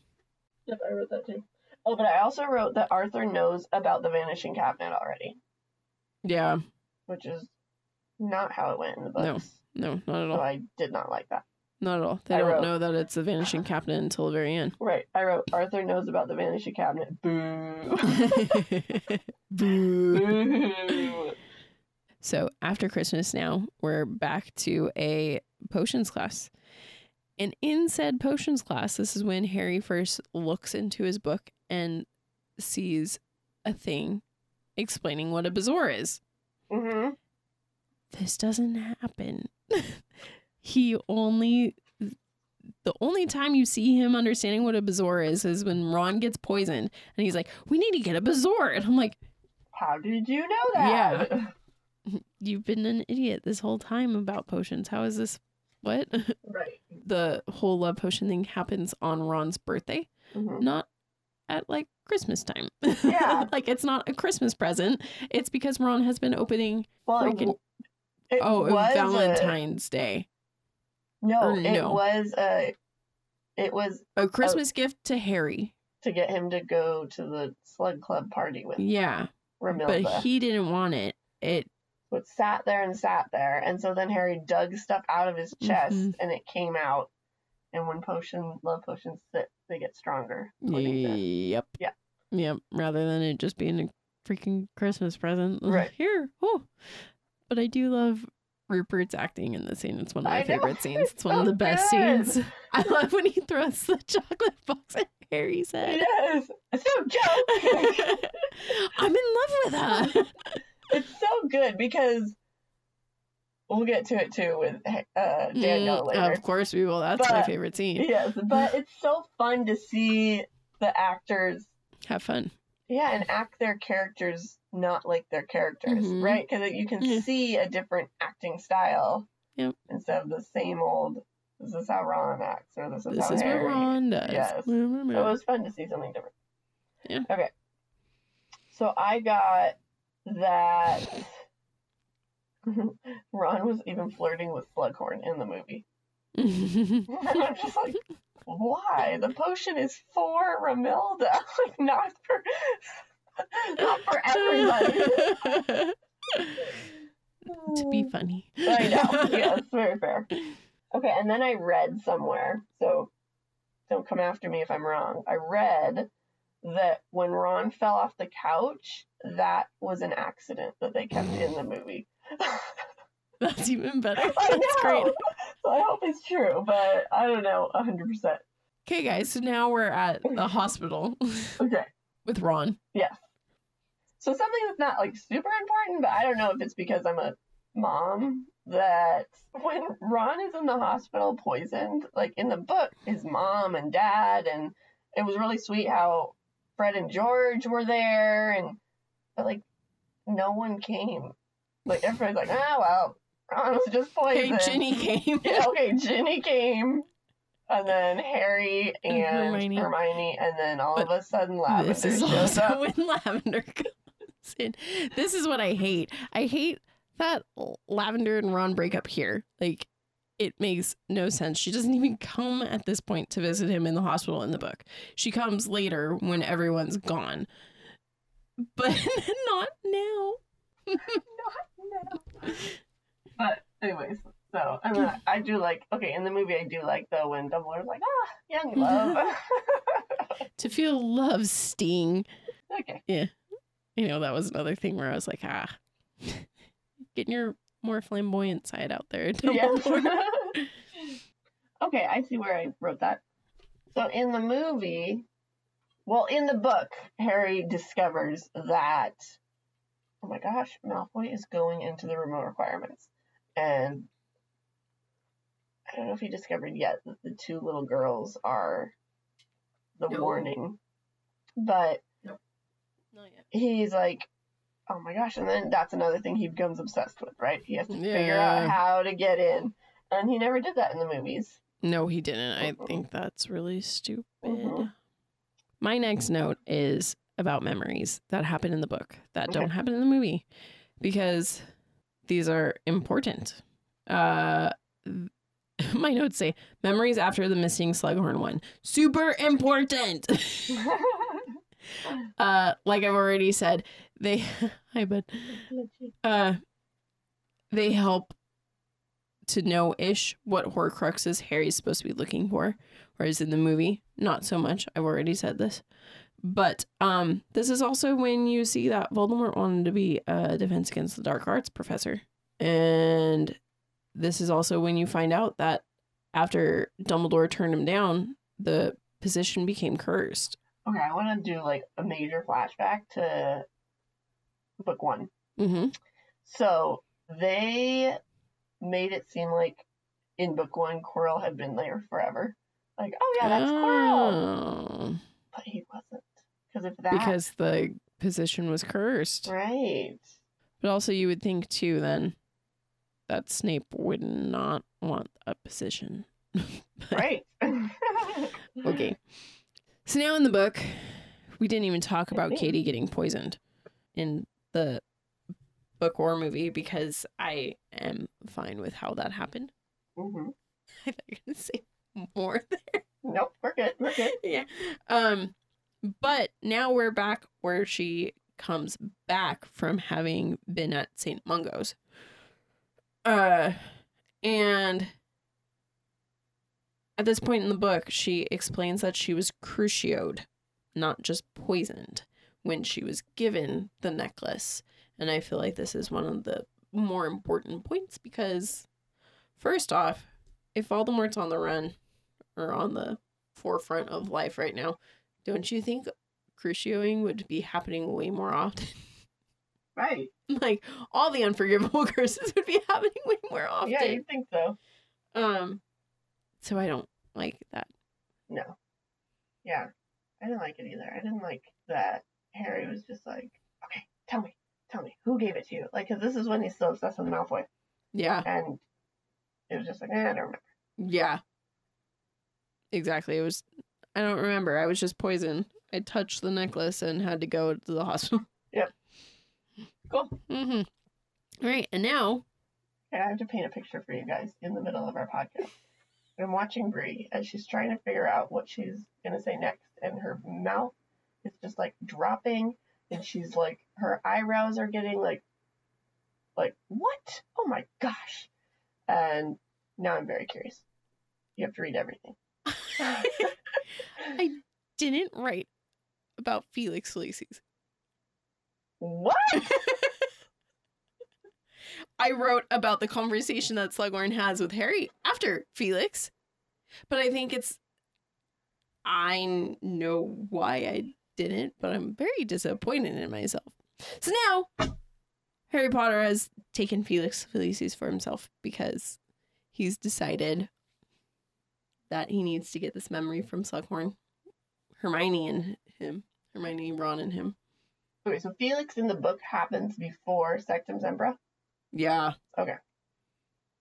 [SPEAKER 4] Yep, I wrote that too. Oh, but I also wrote that Arthur knows about the vanishing cabinet already,
[SPEAKER 1] Yeah,
[SPEAKER 4] which is not how it went in the
[SPEAKER 1] book.
[SPEAKER 4] No.
[SPEAKER 1] no, not at
[SPEAKER 4] So
[SPEAKER 1] all.
[SPEAKER 4] I did not like that.
[SPEAKER 1] Not at all. They
[SPEAKER 4] I
[SPEAKER 1] don't
[SPEAKER 4] wrote-
[SPEAKER 1] know that it's a vanishing [sighs] cabinet until the very end.
[SPEAKER 4] Right. I wrote Arthur knows about the vanishing cabinet. Boo. [laughs]
[SPEAKER 1] Boo.
[SPEAKER 4] Boo.
[SPEAKER 1] So after Christmas now, we're back to a potions class. And in said potions class, this is when Harry first looks into his book and sees a thing explaining what a bezoar is.
[SPEAKER 4] Hmm
[SPEAKER 1] This doesn't happen. [laughs] he only the only time you see him understanding what a bezoar is is when Ron gets poisoned and he's like, "We need to get a bezoar." And I'm like,
[SPEAKER 4] How did you know that? Yeah. [laughs]
[SPEAKER 1] You've been an idiot this whole time about potions. How is this? What? [laughs]
[SPEAKER 4] Right.
[SPEAKER 1] the whole love potion thing happens on Ron's birthday,
[SPEAKER 4] Mhm.
[SPEAKER 1] not at like Christmas time.
[SPEAKER 4] Yeah. [laughs]
[SPEAKER 1] like it's not a Christmas present. It's because Ron has been opening.
[SPEAKER 4] Well, it,
[SPEAKER 1] Freaking-
[SPEAKER 4] w- it
[SPEAKER 1] oh,
[SPEAKER 4] was a-
[SPEAKER 1] Valentine's Day.
[SPEAKER 4] no, it
[SPEAKER 1] no.
[SPEAKER 4] was a. It was
[SPEAKER 1] A Christmas gift to Harry.
[SPEAKER 4] to get him to go to the slug club party with
[SPEAKER 1] Yeah.
[SPEAKER 4] Romilda.
[SPEAKER 1] But he didn't want it. It
[SPEAKER 4] So it sat there and sat there, and so then Harry dug stuff out of his chest,
[SPEAKER 1] Mhm.
[SPEAKER 4] and it came out. And when potion love potions sit, they get stronger.
[SPEAKER 1] Yep.
[SPEAKER 4] Yeah.
[SPEAKER 1] Yep. Rather than it just being a freaking Christmas present.
[SPEAKER 4] Right.
[SPEAKER 1] Here. Oh. But I do love Rupert's acting in the scene. It's one of my favorite scenes. [laughs] It's one of the best
[SPEAKER 4] good.
[SPEAKER 1] scenes. [laughs] I love when he throws the chocolate box at Harry's head.
[SPEAKER 4] Yes, so joke. [laughs]
[SPEAKER 1] I'm in love with her.
[SPEAKER 4] it's so good because we'll get to it too with uh, Danielle
[SPEAKER 1] Mm,
[SPEAKER 4] later.
[SPEAKER 1] Of course we will. That's my favorite scene.
[SPEAKER 4] Yes, but [laughs] it's so fun to see the actors,
[SPEAKER 1] Have fun.
[SPEAKER 4] yeah, and act their characters not like their characters,
[SPEAKER 1] Mhm.
[SPEAKER 4] right? Because you can
[SPEAKER 1] Yeah.
[SPEAKER 4] see a different acting style
[SPEAKER 1] Yep.
[SPEAKER 4] instead of the same old. This is how Ron acts, or this is
[SPEAKER 1] This
[SPEAKER 4] how
[SPEAKER 1] is
[SPEAKER 4] Harry.
[SPEAKER 1] what Ron does.
[SPEAKER 4] Yes.
[SPEAKER 1] Blah,
[SPEAKER 4] So it was fun to see something different.
[SPEAKER 1] Yeah.
[SPEAKER 4] Okay. So I got that [laughs] Ron was even flirting with Slughorn in the movie. [laughs] [laughs] I'm just like, why? The potion is for Romilda, like not for not for everybody.
[SPEAKER 1] to be funny.
[SPEAKER 4] I know. Yeah, it's very fair. Okay, and then I read somewhere, so don't come after me if I'm wrong. I read that when Ron fell off the couch, that was an accident that they kept in the movie. [laughs]
[SPEAKER 1] That's even better. That's great.
[SPEAKER 4] So I hope it's true, but I don't know 100%.
[SPEAKER 1] Okay, guys. So now we're at the [laughs] hospital
[SPEAKER 4] Okay. [laughs]
[SPEAKER 1] with Ron.
[SPEAKER 4] Yes. So something that's not like super important, but I don't know if it's because I'm a mom that when Ron is in the hospital poisoned, like in the book, his mom and dad and it was really sweet how Fred and George were there and but like no one came. Like everybody's like, ah well, Ron was just
[SPEAKER 1] Hey,
[SPEAKER 4] poisoned.
[SPEAKER 1] Ginny came. [laughs]
[SPEAKER 4] Yeah, okay, Ginny came. And then Harry and,
[SPEAKER 1] And
[SPEAKER 4] Hermione.
[SPEAKER 1] Hermione.
[SPEAKER 4] and then all
[SPEAKER 1] But
[SPEAKER 4] of a sudden Lavender
[SPEAKER 1] this is
[SPEAKER 4] shows
[SPEAKER 1] also
[SPEAKER 4] up. [laughs]
[SPEAKER 1] when Lavender comes in. This is what I hate. I hate that Lavender and Ron break up here. Like, it makes no sense. She doesn't even come at this point to visit him in the hospital in the book. She comes later when everyone's gone. But [laughs] not now.
[SPEAKER 4] But anyways, so and then I do like okay in the movie I do like though when Dumbledore's like ah young [laughs] love.
[SPEAKER 1] To feel love sting.
[SPEAKER 4] okay. Yeah.
[SPEAKER 1] You know, that was another thing where I was like, ah, [laughs] getting your more flamboyant side out there. [laughs] Dumbledore.
[SPEAKER 4] okay, I see where I wrote that. So in the movie, well, in the book, Harry discovers that oh my gosh, Malfoy is going into the Room of Requirements, and I don't know if he discovered yet that the two little girls are the
[SPEAKER 1] No.
[SPEAKER 4] warning, but
[SPEAKER 1] Not yet.
[SPEAKER 4] he's like, oh my gosh, and then that's another thing he becomes obsessed with, right? He has to figure out how to get in, and he never did that in the movies.
[SPEAKER 1] No, he didn't. I think that's really stupid.
[SPEAKER 4] Mhm.
[SPEAKER 1] My next note is about memories that happen in the book that
[SPEAKER 4] Okay.
[SPEAKER 1] don't happen in the movie because these are important. Uh, [laughs] my notes say memories after the missing Slughorn one. Super important. [laughs] uh, like I've already said, they, [laughs] hi, bud. Uh, they help to know ish what Horcruxes Harry's supposed to be looking for, whereas in the movie, not so much. I've already said this, but um, this is also when you see that Voldemort wanted to be a Defense Against the Dark Arts professor, and this is also when you find out that after Dumbledore turned him down, the position became cursed.
[SPEAKER 4] Okay, I want to do like a major flashback to book one.
[SPEAKER 1] Mm-hmm.
[SPEAKER 4] So they made it seem like in book one, Quirrell had been there forever. Like, oh yeah, that's Quirrell,
[SPEAKER 1] Oh,
[SPEAKER 4] but he wasn't because if that
[SPEAKER 1] because the position was cursed.
[SPEAKER 4] right,
[SPEAKER 1] But also, you would think too then that Snape would not want a position. [laughs]
[SPEAKER 4] right. [laughs]
[SPEAKER 1] Okay. So now in the book, we didn't even talk about Katie getting poisoned in the book or movie because I am fine with how that happened.
[SPEAKER 4] hmm [laughs]
[SPEAKER 1] I thought you were going to say more there.
[SPEAKER 4] Nope, we're good. We're good.
[SPEAKER 1] yeah. Um, but now we're back where she comes back from having been at St. Mungo's. Uh, and at this point in the book, she explains that she was crucioed, not just poisoned, when she was given the necklace. And I feel like this is one of the more important points because, first off, if Voldemort's on the run or on the forefront of life right now, don't you think crucioing would be happening way more often? [laughs]
[SPEAKER 4] Right.
[SPEAKER 1] like all the unforgivable [laughs] curses would be happening way more often.
[SPEAKER 4] Yeah, you think so?
[SPEAKER 1] Um, so I don't like that.
[SPEAKER 4] No. Yeah, I didn't like it either. I didn't like that Harry was just like, okay, tell me, tell me, who gave it to you? Like, because this is when he's still obsessed with Malfoy,
[SPEAKER 1] Yeah,
[SPEAKER 4] and it was just like, eh, I don't remember.
[SPEAKER 1] yeah, exactly. It was. I don't remember. I was just poisoned. I touched the necklace and had to go to the hospital. [laughs] Yep.
[SPEAKER 4] Cool.
[SPEAKER 1] Mm-hmm. All right, and now
[SPEAKER 4] Okay, I have to paint a picture for you guys in the middle of our podcast. I'm watching Bri as she's trying to figure out what she's gonna say next, and her mouth is just like dropping, and she's like, her eyebrows are getting like, like what? Oh my gosh! And now I'm very curious. You have to read everything.
[SPEAKER 1] I didn't write about Felix Felicis.
[SPEAKER 4] what? [laughs]
[SPEAKER 1] I wrote about the conversation that Slughorn has with Harry after Felix, but I think it's I know why I didn't, but I'm very disappointed in myself. So now, Harry Potter has taken Felix Felicis for himself because he's decided that he needs to get this memory from Slughorn, Hermione and him, Hermione, Ron, and him.
[SPEAKER 4] Okay, so Felix in the book happens before Sectum Sempra.
[SPEAKER 1] Yeah. Okay.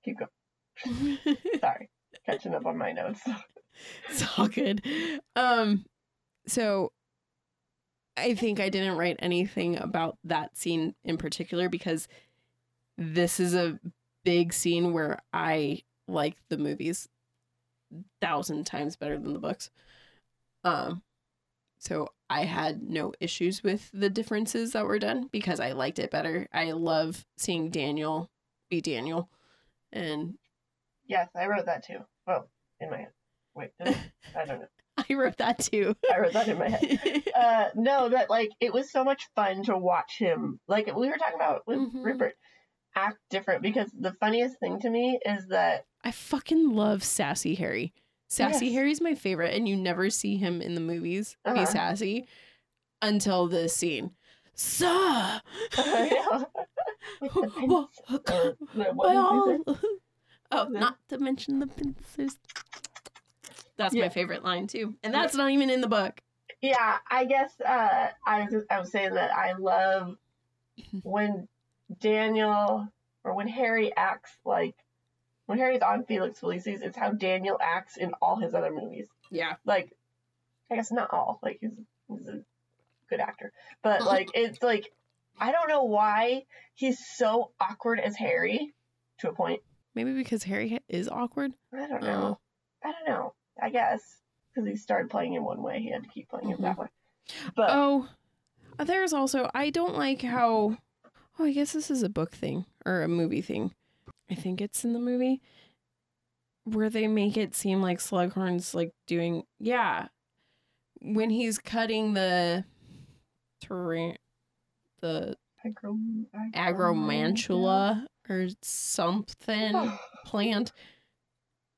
[SPEAKER 4] Keep going. [laughs] Sorry, catching up on my notes. [laughs]
[SPEAKER 1] it's all good. Um, so I think I didn't write anything about that scene in particular because this is a big scene where I like the movies thousand times better than the books. Um, so I had no issues with the differences that were done because I liked it better. I love seeing Daniel be Daniel, and
[SPEAKER 4] Yes, I wrote that too. Well, in my head. Wait, [laughs] I? Don't know.
[SPEAKER 1] I wrote that too.
[SPEAKER 4] I wrote that in my head. [laughs] Uh, no, that like it was so much fun to watch him. Like we were talking about with
[SPEAKER 1] Mhm.
[SPEAKER 4] Rupert, act different because the funniest thing to me is that
[SPEAKER 1] I fucking love Sassy Harry. Sassy
[SPEAKER 4] Yes.
[SPEAKER 1] Harry's my favorite, and you never see him in the movies be
[SPEAKER 4] Uh-huh.
[SPEAKER 1] sassy until this scene. Sir!
[SPEAKER 4] I know.
[SPEAKER 1] Well,
[SPEAKER 4] pins, [laughs] or
[SPEAKER 1] by all- [laughs] oh, not to mention the pincers. That's
[SPEAKER 4] Yeah.
[SPEAKER 1] my favorite line too, and that's not even in the book.
[SPEAKER 4] Yeah, I guess uh, I was I was saying that I love [laughs] when Daniel or when Harry acts like when Harry's on Felix Felicis, it's how Daniel acts in all his other movies.
[SPEAKER 1] Yeah,
[SPEAKER 4] Like, I guess not all. Like he's he's a good actor, but [laughs] like it's like I don't know why he's so awkward as Harry to a point.
[SPEAKER 1] maybe because Harry is awkward.
[SPEAKER 4] I don't
[SPEAKER 1] Oh.
[SPEAKER 4] know. I don't know. I guess because he started playing him one way, he had to keep playing him that mm-hmm. way. But
[SPEAKER 1] Oh, there's also I don't like how. Oh, I guess this is a book thing or a movie thing. I think it's in the movie where they make it seem like Slughorn's like doing yeah when he's cutting the terrain the
[SPEAKER 4] agro,
[SPEAKER 1] Acromantula or something plant.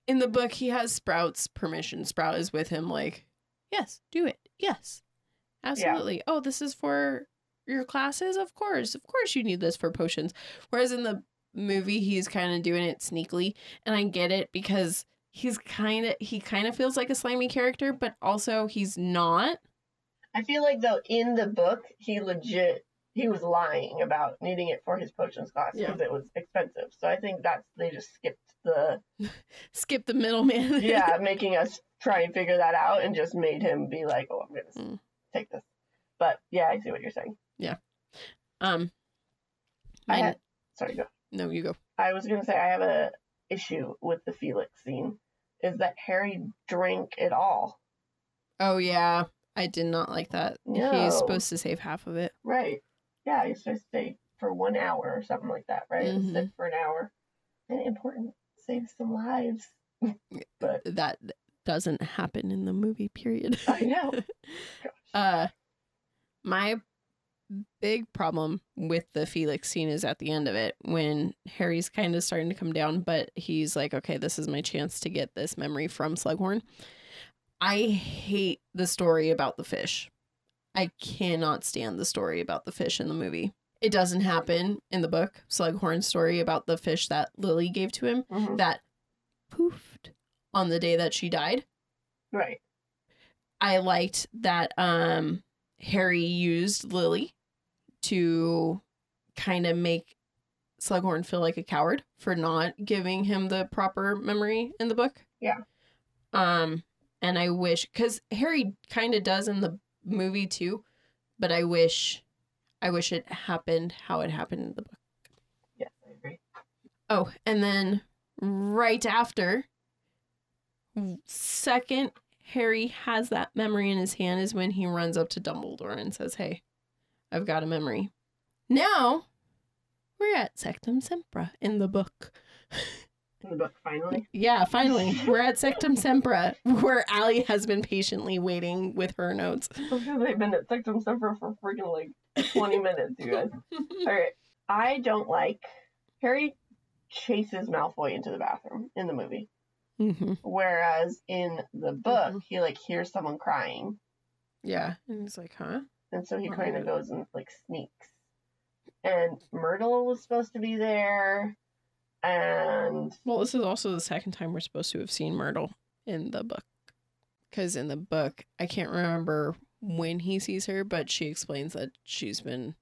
[SPEAKER 1] In the book, he has Sprout's permission. Sprout is with him, like, yes, do it. Yes, absolutely. Oh, this is for your classes? Of course. Of course, you need this for potions. Whereas in the movie, he's kind of doing it sneakily. And I get it because he's kind of, he kind of feels like a slimy character, but also he's not.
[SPEAKER 4] I feel like though in the book he legit he was lying about needing it for his potions class
[SPEAKER 1] Yeah.
[SPEAKER 4] because it was expensive. So I think that's they just skipped the [laughs]
[SPEAKER 1] Skip the middleman. [laughs]
[SPEAKER 4] yeah making us try and figure that out and just made him be like, oh, I'm gonna
[SPEAKER 1] Mm.
[SPEAKER 4] take this. But yeah, I see what you're saying.
[SPEAKER 1] Yeah um,
[SPEAKER 4] I
[SPEAKER 1] mine-
[SPEAKER 4] had, sorry, go.
[SPEAKER 1] No, you go.
[SPEAKER 4] I was gonna say I have a issue with the Felix scene is that Harry drank it all.
[SPEAKER 1] Oh yeah, I did not like that.
[SPEAKER 4] No.
[SPEAKER 1] He's supposed to save half of it.
[SPEAKER 4] Right. Yeah, he's supposed to stay for one hour or something like that, right?
[SPEAKER 1] Mhm.
[SPEAKER 4] Sit for an hour. And important, save some lives. [laughs] but
[SPEAKER 1] That doesn't happen in the movie. Period.
[SPEAKER 4] I know. [laughs]
[SPEAKER 1] uh, my big problem with the Felix scene is at the end of it when Harry's kind of starting to come down, but he's like, okay, this is my chance to get this memory from Slughorn. I hate the story about the fish. I cannot stand the story about the fish in the movie. It doesn't happen in the book, Slughorn's story about the fish that Lily gave to him
[SPEAKER 4] Mhm.
[SPEAKER 1] that poofed on the day that she died.
[SPEAKER 4] Right.
[SPEAKER 1] I liked that um Harry used Lily to kind of make Slughorn feel like a coward for not giving him the proper memory in the book.
[SPEAKER 4] Yeah.
[SPEAKER 1] Um and I wish cuz Harry kind of does in the movie too, but I wish I wish it happened how it happened in the book.
[SPEAKER 4] Yeah, I agree.
[SPEAKER 1] Oh, and then right after, second Harry has that memory in his hand is when he runs up to Dumbledore and says, Hey, I've got a memory. Now we're at Sectum Sempra in the book.
[SPEAKER 4] In the book, finally.
[SPEAKER 1] Yeah, finally, we're at Sectum Sempra, where Alli has been patiently waiting with her notes. [laughs]
[SPEAKER 4] Because they've been at Sectum Sempra for freaking like 20 minutes, you guys. [laughs] All right. I don't like Harry chases Malfoy into the bathroom in the movie.
[SPEAKER 1] Mm-hmm.
[SPEAKER 4] Whereas in the book,
[SPEAKER 1] Mhm.
[SPEAKER 4] he like hears someone crying,
[SPEAKER 1] Yeah. And he's like, huh?
[SPEAKER 4] And so he
[SPEAKER 1] Oh,
[SPEAKER 4] kind of goes and like sneaks. And Myrtle was supposed to be there, and
[SPEAKER 1] Well, this is also the second time we're supposed to have seen Myrtle in the book. Because in the book, I can't remember when he sees her, but she explains that she's been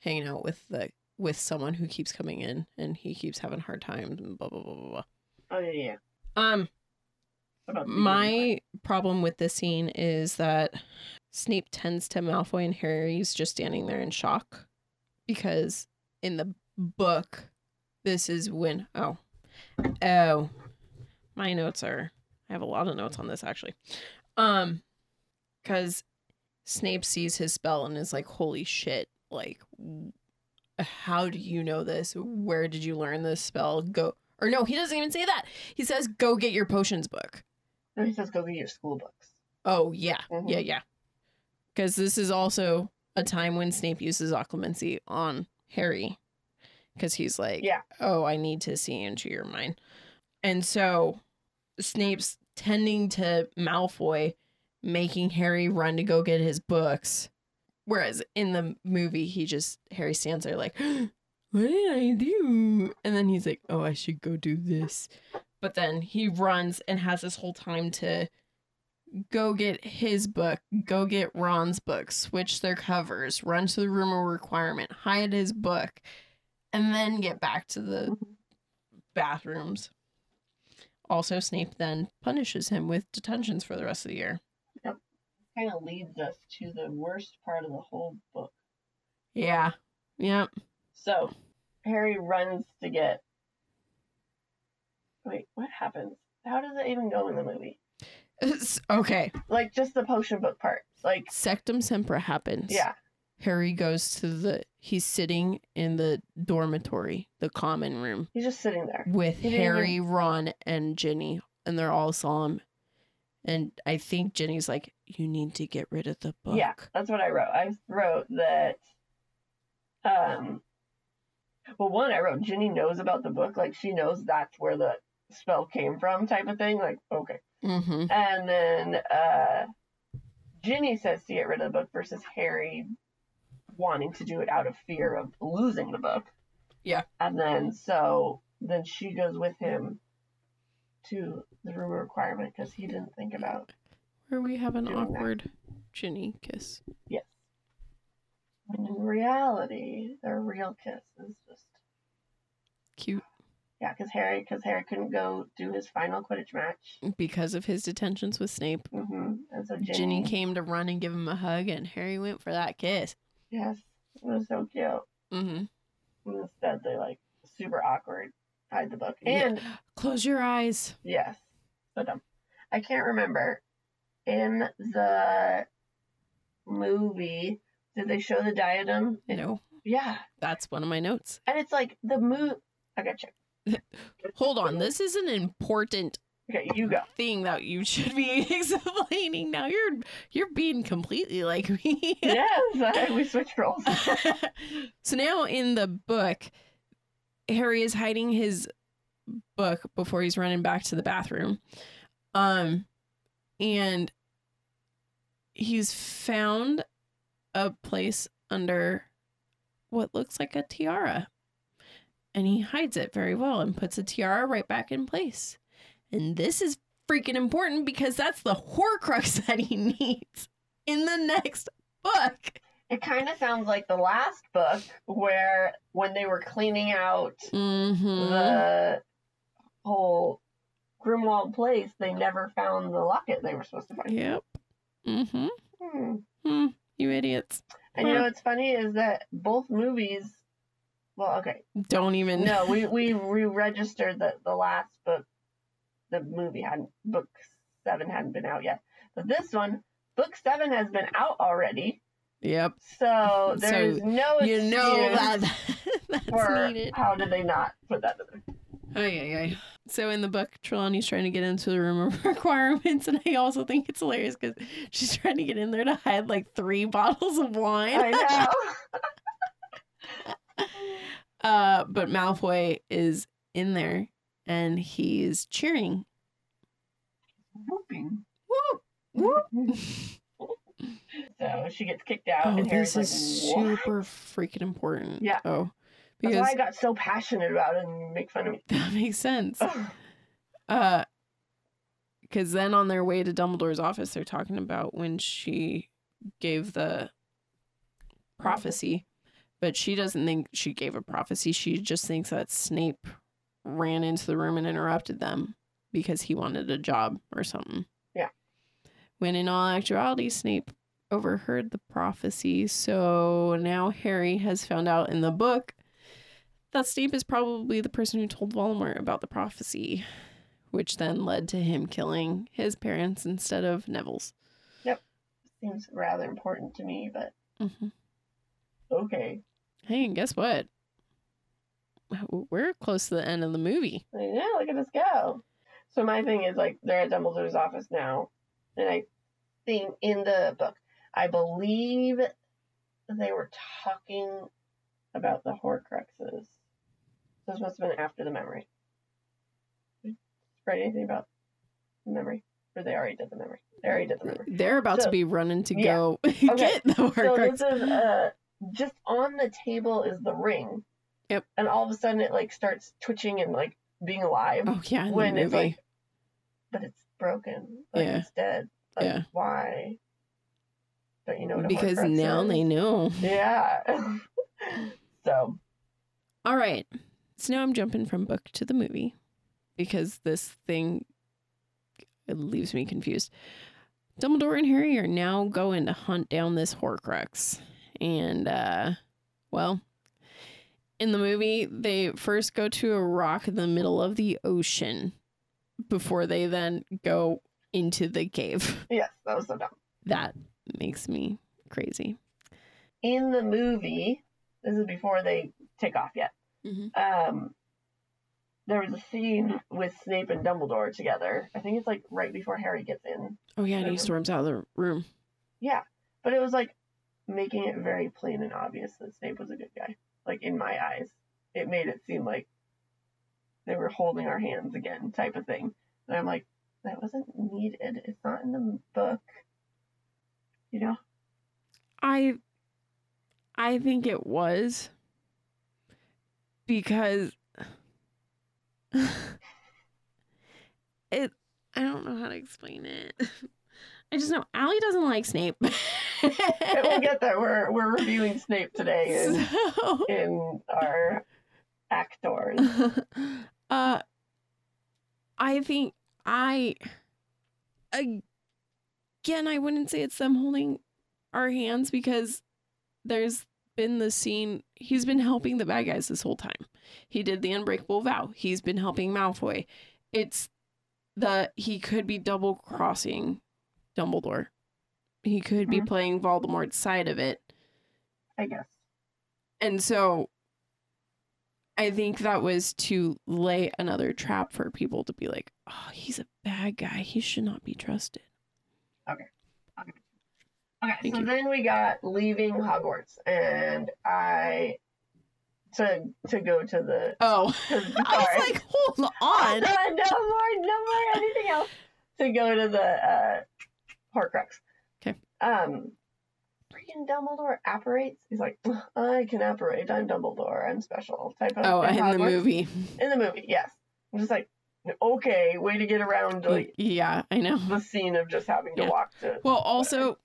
[SPEAKER 1] hanging out with the with someone who keeps coming in, and he keeps having hard times, and blah blah blah blah blah.
[SPEAKER 4] oh yeah, yeah.
[SPEAKER 1] Um,
[SPEAKER 4] What about the beginning
[SPEAKER 1] my problem with this scene is that Snape tends to Malfoy and Harry's just standing there in shock because in the book, this is when oh oh my notes are I have a lot of notes on this actually, um, because Snape sees his spell and is like, "Holy shit! Like, how do you know this? Where did you learn this spell? Go." Or no, he doesn't even say that. He says, "Go get your potions book."
[SPEAKER 4] No, he says go get your school books.
[SPEAKER 1] Oh yeah,
[SPEAKER 4] Mhm.
[SPEAKER 1] yeah, yeah. Because this is also a time when Snape uses occlumency on Harry, because he's like,
[SPEAKER 4] Yeah.
[SPEAKER 1] oh, I need to see into your mind, and so Snape's tending to Malfoy, making Harry run to go get his books, whereas in the movie he just Harry stands there like, [gasps] what did I do? And then he's like, oh, I should go do this, but then he runs and has this whole time to go get his book, go get Ron's book, switch their covers, run to the room of requirement, hide his book, and then get back to the
[SPEAKER 4] Mhm.
[SPEAKER 1] bathrooms. Also, Snape then punishes him with detentions for the rest of the year. Yep.
[SPEAKER 4] Kind of leads us to the worst part of the whole book.
[SPEAKER 1] Yeah. Yep.
[SPEAKER 4] So Harry runs to get. Wait, what happens? How does it even go in the movie?
[SPEAKER 1] Okay.
[SPEAKER 4] Like just the potion book part. Like
[SPEAKER 1] Sectumsempra happens.
[SPEAKER 4] yeah,
[SPEAKER 1] Harry goes to the. He's sitting in the dormitory, the common room,
[SPEAKER 4] he's just sitting there.
[SPEAKER 1] with
[SPEAKER 4] He
[SPEAKER 1] Harry, Ron, and Ginny, and they're all solemn. And I think Ginny's like, "You need to get rid of the book."
[SPEAKER 4] Yeah, that's what I wrote. I wrote that. Um. Well, one I wrote Ginny knows about the book, like she knows that's where the spell came from, type of thing. Like okay,
[SPEAKER 1] Mm-hmm.
[SPEAKER 4] and then uh, Ginny says to get rid of the book versus Harry wanting to do it out of fear of losing the book.
[SPEAKER 1] Yeah.
[SPEAKER 4] And then so then she goes with him to the room requirement because he didn't think about
[SPEAKER 1] Where we have an
[SPEAKER 4] Doing that.
[SPEAKER 1] awkward Ginny kiss.
[SPEAKER 4] yes. When in reality, their real kiss is just
[SPEAKER 1] Cute
[SPEAKER 4] yeah, because Harry because Harry couldn't go do his final Quidditch match.
[SPEAKER 1] because of his detentions with Snape.
[SPEAKER 4] hmm And so Ginny,
[SPEAKER 1] Ginny came to run and give him a hug, and Harry went for that kiss.
[SPEAKER 4] yes, it was so cute.
[SPEAKER 1] Mm-hmm.
[SPEAKER 4] And Instead, they like super awkward hide the book
[SPEAKER 1] Yeah.
[SPEAKER 4] and
[SPEAKER 1] Close your eyes.
[SPEAKER 4] Yes. So dumb. I can't remember. In the movie, did they show the diadem?
[SPEAKER 1] No,
[SPEAKER 4] Yeah.
[SPEAKER 1] that's one of my notes.
[SPEAKER 4] And it's like the move. I got check. [laughs]
[SPEAKER 1] Hold on, this is an important
[SPEAKER 4] Okay, you go.
[SPEAKER 1] thing that you should be [laughs] explaining. Now you're you're being completely like me.
[SPEAKER 4] yes, we [laughs] switched roles.
[SPEAKER 1] so now in the book, Harry is hiding his book before he's running back to the bathroom. Um and he's found a place under what looks like a tiara. And he hides it very well and puts the tiara right back in place. And this is freaking important because that's the horcrux [laughs] that he needs in the next book.
[SPEAKER 4] It kind of sounds like the last book where when they were cleaning out
[SPEAKER 1] Mm-hmm.
[SPEAKER 4] the whole Grimmauld place, they never found the locket they were supposed to find.
[SPEAKER 1] Yep. Mm-hmm.
[SPEAKER 4] Hmm.
[SPEAKER 1] Hmm. You idiots.
[SPEAKER 4] And you know what's funny is that both movies. Well, okay,
[SPEAKER 1] Don't even.
[SPEAKER 4] no, we [laughs] we re-registered that the last book, the movie hadn't book seven hadn't been out yet, but this one, book seven has been out already.
[SPEAKER 1] Yep.
[SPEAKER 4] So [laughs] there's no
[SPEAKER 1] You know that [laughs] that's
[SPEAKER 4] for
[SPEAKER 1] needed.
[SPEAKER 4] how did they not put that in there?
[SPEAKER 1] Ay, ay, ay. So in the book, Trelawney's trying to get into the room of requirements, and I also think it's hilarious because she's trying to get in there to hide like three bottles of wine.
[SPEAKER 4] I know.
[SPEAKER 1] Uh, but Malfoy is in there and he's cheering
[SPEAKER 4] whooping.
[SPEAKER 1] Whoop, whoop. [laughs]
[SPEAKER 4] so she gets kicked out,
[SPEAKER 1] Oh,
[SPEAKER 4] and Harry's
[SPEAKER 1] this is
[SPEAKER 4] like, "What?"
[SPEAKER 1] super freaking important. [laughs]
[SPEAKER 4] Yeah.
[SPEAKER 1] Oh,
[SPEAKER 4] That's
[SPEAKER 1] because
[SPEAKER 4] why I got so passionate about it and make fun of me. [laughs]
[SPEAKER 1] that makes sense. Uh, because then on their way to Dumbledore's office, they're talking about when she gave the prophecy, but she doesn't think she gave a prophecy. She just thinks that Snape ran into the room and interrupted them because he wanted a job or something.
[SPEAKER 4] Yeah.
[SPEAKER 1] When in all actuality, Snape overheard the prophecy. So now Harry has found out in the book that Snape is probably the person who told Voldemort about the prophecy, which then led to him killing his parents instead of Neville's. Yep.
[SPEAKER 4] Seems rather important to me, but
[SPEAKER 1] hmm
[SPEAKER 4] okay.
[SPEAKER 1] Hey, and guess what? We're close to the end of the movie.
[SPEAKER 4] Like, yeah, look at us go. So my thing is like they're at Dumbledore's office now, and I think in the book, I believe they were talking about the Horcruxes. This must have been after the memory. Write anything about the memory, or they already did the memory. They already did the memory.
[SPEAKER 1] They're about
[SPEAKER 4] So-
[SPEAKER 1] to be running to
[SPEAKER 4] yeah.
[SPEAKER 1] go [laughs] get the
[SPEAKER 4] So
[SPEAKER 1] Horcrux.
[SPEAKER 4] this is uh just on the table is the ring.
[SPEAKER 1] Yep.
[SPEAKER 4] And all of a sudden it like starts twitching and like being alive.
[SPEAKER 1] oh yeah,
[SPEAKER 4] when
[SPEAKER 1] movie.
[SPEAKER 4] it's like but it's broken. Like
[SPEAKER 1] Yeah.
[SPEAKER 4] it's dead. Like
[SPEAKER 1] Yeah.
[SPEAKER 4] why? Don't you know what
[SPEAKER 1] because now they know.
[SPEAKER 4] Yeah. [laughs] so
[SPEAKER 1] All right. So now I'm jumping from book to the movie because this thing it leaves me confused. Dumbledore and Harry are now going to hunt down this Horcrux. And uh well, in the movie they first go to a rock in the middle of the ocean before they then go into the cave. [laughs]
[SPEAKER 4] yes, that was so dumb.
[SPEAKER 1] That makes me crazy.
[SPEAKER 4] In the movie, this is before they take off yet.
[SPEAKER 1] Mhm.
[SPEAKER 4] Um there was a scene with Snape and Dumbledore together. I think it's like right before Harry gets in.
[SPEAKER 1] Oh yeah, and he storms out of the room.
[SPEAKER 4] Yeah, but it was like making it very plain and obvious that Snape was a good guy. Like in my eyes, it made it seem like they were holding our hands again, type of thing. And I'm like, that wasn't needed. It's not in the book. You know?
[SPEAKER 1] I I think it was because [laughs] it I don't know how to explain it. [laughs] I just know Alli doesn't like Snape. [laughs]
[SPEAKER 4] We'll [laughs] get there. We're we're reviewing Snape today in,
[SPEAKER 1] So-
[SPEAKER 4] in our actors. [laughs]
[SPEAKER 1] uh I think I again I wouldn't say it's them holding our hands because there's been the scene he's been helping the bad guys this whole time. He did the unbreakable vow. He's been helping Malfoy. It's that he could be double crossing Dumbledore. He could be
[SPEAKER 4] Mhm.
[SPEAKER 1] playing Voldemort's side of it.
[SPEAKER 4] I guess.
[SPEAKER 1] And so I think that was to lay another trap for people to be like, oh, he's a bad guy. He should not be trusted.
[SPEAKER 4] Okay,
[SPEAKER 1] Thank
[SPEAKER 4] so
[SPEAKER 1] you.
[SPEAKER 4] then we got leaving Hogwarts, and I to to go to the.
[SPEAKER 1] Oh,
[SPEAKER 4] 'cause- [laughs]
[SPEAKER 1] I was like, hold on. [laughs]
[SPEAKER 4] no more, no more anything else. To go to the uh, Horcrux. Um, freaking Dumbledore apparates. He's like, I can apparate. I'm Dumbledore. I'm special. Type of.
[SPEAKER 1] Oh, in the movie.
[SPEAKER 4] In the movie, yes. I'm just like, okay, way to get around like
[SPEAKER 1] Yeah, I know.
[SPEAKER 4] the scene of just having to walk to.
[SPEAKER 1] Well, also,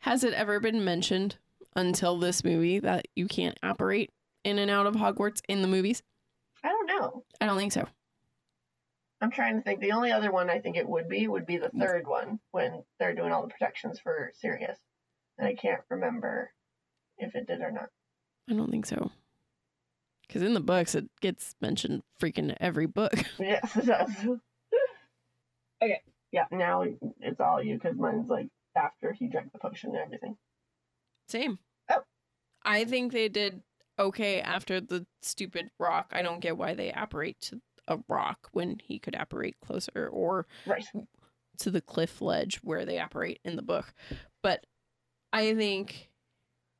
[SPEAKER 1] has it ever been mentioned until this movie that you can't apparate in and out of Hogwarts in the movies?
[SPEAKER 4] I don't know.
[SPEAKER 1] I don't think so.
[SPEAKER 4] I'm trying to think. The only other one I think it would be would be
[SPEAKER 1] Mm.
[SPEAKER 4] the third one when they're doing all the protections for Sirius, and I can't remember if it did or not.
[SPEAKER 1] I don't think so. Because in the books, it gets mentioned freaking every book. [laughs]
[SPEAKER 4] Yes, it does. okay. Yeah. Now it's all you because mine's like after he drank the potion and everything.
[SPEAKER 1] Same.
[SPEAKER 4] Oh.
[SPEAKER 1] I think they did okay after the stupid rock. I don't get why they apparate to a rock when he could apparate closer or
[SPEAKER 4] Right.
[SPEAKER 1] to the cliff ledge where they apparate in the book. But I think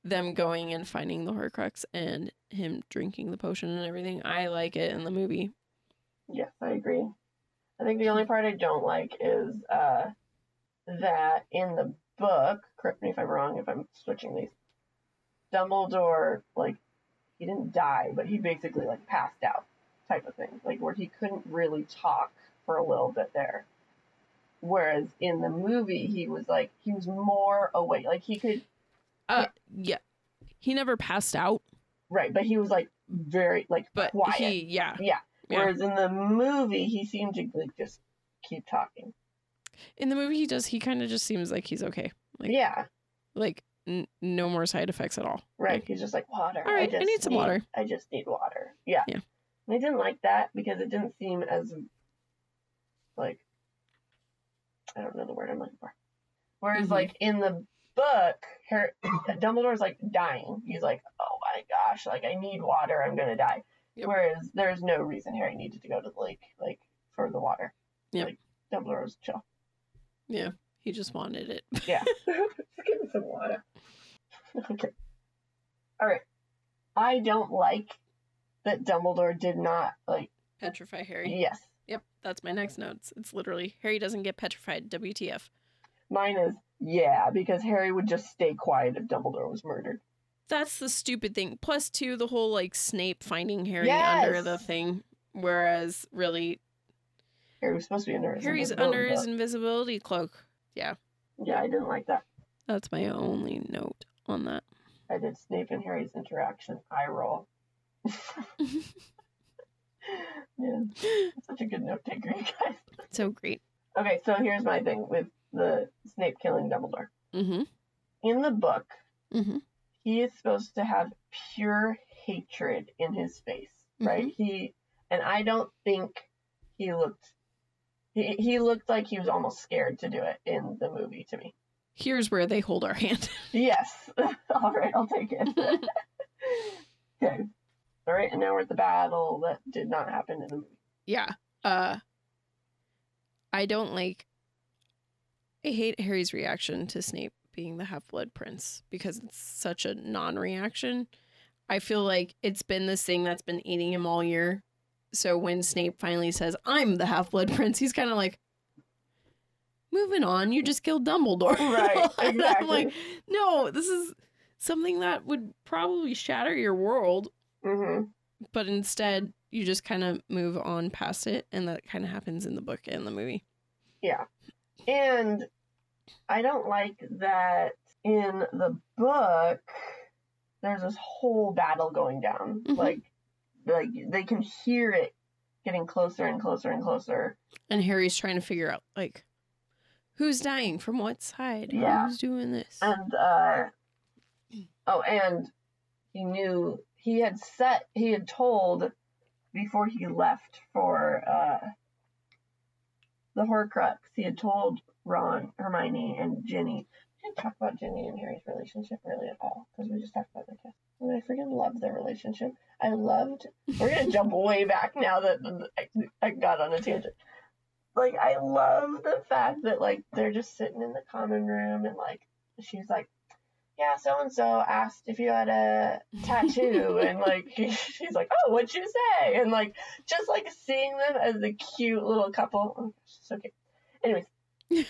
[SPEAKER 1] them going and finding the Horcrux and him drinking the potion and everything, I like it in the movie.
[SPEAKER 4] Yes, I agree. I think the only part I don't like is uh, that in the book, correct me if I'm wrong if I'm switching these, Dumbledore, like, he didn't die, but he basically, like, passed out type of thing. Like, where he couldn't really talk for a little bit there. Whereas in the movie, he was, like, he was more awake. Like, he could,
[SPEAKER 1] Uh, yeah. He never passed out,
[SPEAKER 4] right, but he was, like, very, like,
[SPEAKER 1] but
[SPEAKER 4] quiet.
[SPEAKER 1] he, yeah.
[SPEAKER 4] yeah.
[SPEAKER 1] Yeah.
[SPEAKER 4] Whereas in the movie, he seemed to, like, just keep talking.
[SPEAKER 1] In the movie, he does. He kind of just seems like he's okay. Like,
[SPEAKER 4] yeah.
[SPEAKER 1] like n- no more side effects at all.
[SPEAKER 4] Right.
[SPEAKER 1] Like,
[SPEAKER 4] He's just like water.
[SPEAKER 1] All right, I
[SPEAKER 4] just
[SPEAKER 1] need some water."
[SPEAKER 4] I just need water. Yeah.
[SPEAKER 1] Yeah.
[SPEAKER 4] And I didn't like that because it didn't seem as like I don't know the word I'm looking for. Whereas
[SPEAKER 1] Mhm.
[SPEAKER 4] like in the book, Harry, [clears throat] Dumbledore's like dying. He's like, oh my gosh, like I need water. I'm gonna die.
[SPEAKER 1] Yep.
[SPEAKER 4] Whereas there's no reason Harry needed to go to the lake like for the water.
[SPEAKER 1] Yep.
[SPEAKER 4] Like Dumbledore was chill.
[SPEAKER 1] yeah, he just wanted it. [laughs]
[SPEAKER 4] Yeah. [laughs] Just give me some water. [laughs] okay. All right. I don't like that Dumbledore did not like.
[SPEAKER 1] Petrify Harry.
[SPEAKER 4] Yes.
[SPEAKER 1] Yep, that's my next notes. It's literally Harry doesn't get petrified. WTF?
[SPEAKER 4] Mine is yeah because Harry would just stay quiet if Dumbledore was murdered.
[SPEAKER 1] That's the stupid thing. Plus, two, the whole like Snape finding Harry under the thing, whereas really
[SPEAKER 4] Harry was supposed to be under his
[SPEAKER 1] Harry's under his invisibility cloak.
[SPEAKER 4] Yeah, Yeah, I didn't like that.
[SPEAKER 1] That's my only note on that.
[SPEAKER 4] I did Snape and Harry's interaction. I roll. [laughs] yeah, such a good note taker, you guys.
[SPEAKER 1] So great.
[SPEAKER 4] Okay, so here's my thing with the Snape killing Dumbledore.
[SPEAKER 1] Mm-hmm.
[SPEAKER 4] In the book,
[SPEAKER 1] Mm-hmm.
[SPEAKER 4] he is supposed to have pure hatred in his face, right? He and I don't think he looked he, he looked like he was almost scared to do it in the movie to me.
[SPEAKER 1] Here's where they hold our hand.
[SPEAKER 4] Yes. [laughs] All right, I'll take it. [laughs] okay. All right, and now we're at the battle that did not happen in the movie.
[SPEAKER 1] yeah. Uh I don't like I hate Harry's reaction to Snape being the half blood prince because it's such a non reaction. I feel like it's been this thing that's been eating him all year. So when Snape finally says, I'm the half blood [laughs] prince, he's kind of like, moving on, you just killed Dumbledore.
[SPEAKER 4] Right,
[SPEAKER 1] And [laughs] I'm like,
[SPEAKER 4] exactly.
[SPEAKER 1] no, this is something that would probably shatter your world.
[SPEAKER 4] Mm-hmm.
[SPEAKER 1] But instead, you just kind of move on past it. And that kind of happens in the book and the movie.
[SPEAKER 4] Yeah. And I don't like that in the book there's this whole battle going down.
[SPEAKER 1] Mhm.
[SPEAKER 4] Like like they can hear it getting closer and closer and closer.
[SPEAKER 1] And Harry's trying to figure out, like, who's dying from what side?
[SPEAKER 4] Yeah.
[SPEAKER 1] Who's doing this?
[SPEAKER 4] And uh oh and he knew he had set he had told before he left for uh the Horcrux, he had told Ron, Hermione, and Ginny. We didn't talk about Ginny and Harry's relationship really at all because we just talked about the kiss. And I freaking loved their relationship. I loved. We're gonna jump [laughs] way back now that I, I got on a tangent. Like I love the fact that like they're just sitting in the common room and like she's like, yeah, so and so asked if you had a tattoo, [laughs] and like [laughs] she's like, oh, what'd you say? And like just like seeing them as a cute little couple. Oh, so cute. Anyways, [laughs]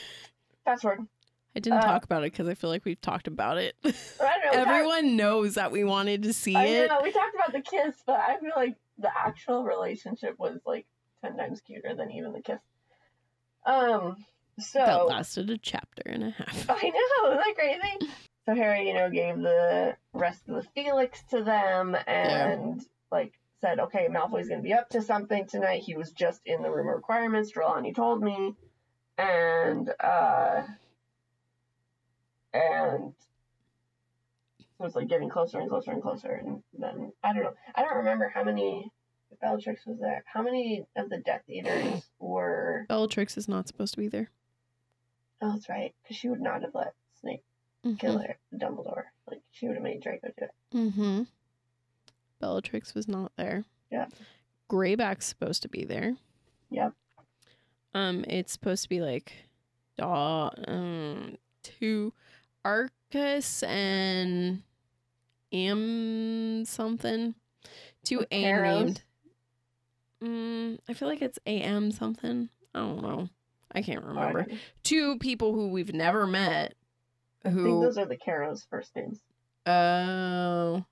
[SPEAKER 4] fast forward.
[SPEAKER 1] I didn't
[SPEAKER 4] uh,
[SPEAKER 1] talk about it because I feel like we've talked about it.
[SPEAKER 4] Know. talked-
[SPEAKER 1] Everyone knows that we wanted to see
[SPEAKER 4] I
[SPEAKER 1] it.
[SPEAKER 4] know we talked about the kiss, but I feel like the actual relationship was like ten times cuter than even the kiss. Um. So
[SPEAKER 1] That lasted a chapter and a half.
[SPEAKER 4] I know, isn't that crazy? So Harry, you know, gave the rest of the Felix to them and like said, okay, Malfoy's gonna be up to something tonight. He was just in the room of requirements, Trelawney told me. And uh and it was like getting closer and closer and closer and then I don't know. I don't remember how many Bellatrix was there. How many of the Death Eaters [clears throat] were
[SPEAKER 1] Bellatrix is not supposed to be there.
[SPEAKER 4] Oh, that's right, because she would not have let Snape kill her, Dumbledore. Like she would have made Draco do it.
[SPEAKER 1] Mm-hmm. Bellatrix was not there.
[SPEAKER 4] Yeah.
[SPEAKER 1] Greyback's supposed to be there.
[SPEAKER 4] Yep.
[SPEAKER 1] Um, it's supposed to be like, uh, um, two Arcus and Am something. Two A named. Mm, I feel like it's AM something. I don't know. I can't remember.
[SPEAKER 4] don't.
[SPEAKER 1] Two people who we've never met.
[SPEAKER 4] I think
[SPEAKER 1] Who?
[SPEAKER 4] those are the Carrow's first names.
[SPEAKER 1] Oh.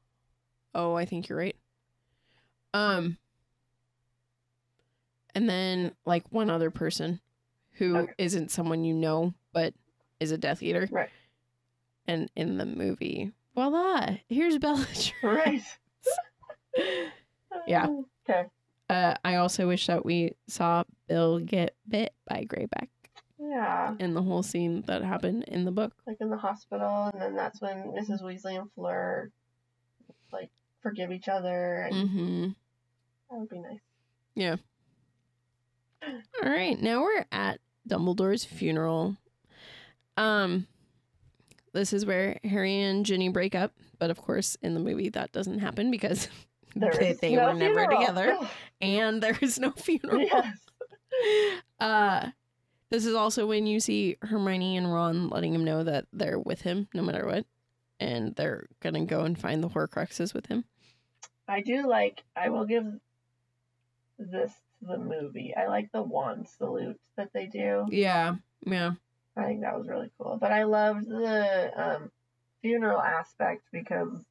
[SPEAKER 1] oh, I think you're right. Um. And then like one other person who
[SPEAKER 4] Okay.
[SPEAKER 1] not someone you know but is a Death Eater.
[SPEAKER 4] Right.
[SPEAKER 1] And in the movie, voila, here's [laughs] Bellatrix.
[SPEAKER 4] Right.
[SPEAKER 1] Yeah. [laughs]
[SPEAKER 4] Okay.
[SPEAKER 1] Uh, I also wish that we saw Bill get bit by Greyback
[SPEAKER 4] Yeah.
[SPEAKER 1] in the whole scene that happened in the book.
[SPEAKER 4] Like in the hospital, and then that's when Mrs. Weasley and Fleur like forgive each other, and
[SPEAKER 1] Mm-hmm.
[SPEAKER 4] that would be nice. Yeah. [gasps]
[SPEAKER 1] All right, now we're at Dumbledore's funeral. Um, this is where Harry and Ginny break up, but of course, in the movie, that doesn't happen because [laughs] they, they
[SPEAKER 4] no
[SPEAKER 1] were never together, [laughs] and there is no funeral.
[SPEAKER 4] yes. [laughs]
[SPEAKER 1] Uh, this is also when you see Hermione and Ron letting him know that they're with him no matter what, and they're gonna go and find the Horcruxes with him.
[SPEAKER 4] I do like. I will give this to the movie. I like the wand salute that they do.
[SPEAKER 1] Yeah, yeah.
[SPEAKER 4] I think that was really cool. But I loved the um, funeral aspect because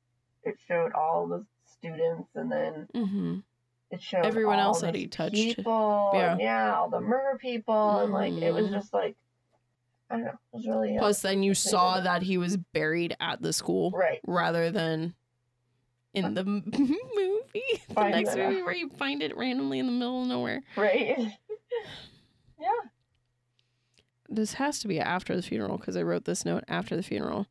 [SPEAKER 4] it showed all the students, and then
[SPEAKER 1] Mm-hmm.
[SPEAKER 4] It showed
[SPEAKER 1] Everyone else that he touched.
[SPEAKER 4] People,
[SPEAKER 1] Yeah.
[SPEAKER 4] yeah, all the murder people, and like it was
[SPEAKER 1] Mhm.
[SPEAKER 4] just like I don't know. It was really uh,
[SPEAKER 1] Plus, then you saw
[SPEAKER 4] did
[SPEAKER 1] that he was buried at the school
[SPEAKER 4] right.
[SPEAKER 1] rather than in the [laughs] movie. [laughs] The
[SPEAKER 4] Find
[SPEAKER 1] next movie
[SPEAKER 4] out.
[SPEAKER 1] where you find it randomly in the middle of nowhere.
[SPEAKER 4] Right. [laughs] yeah.
[SPEAKER 1] This has to be after the funeral because I wrote this note after the funeral.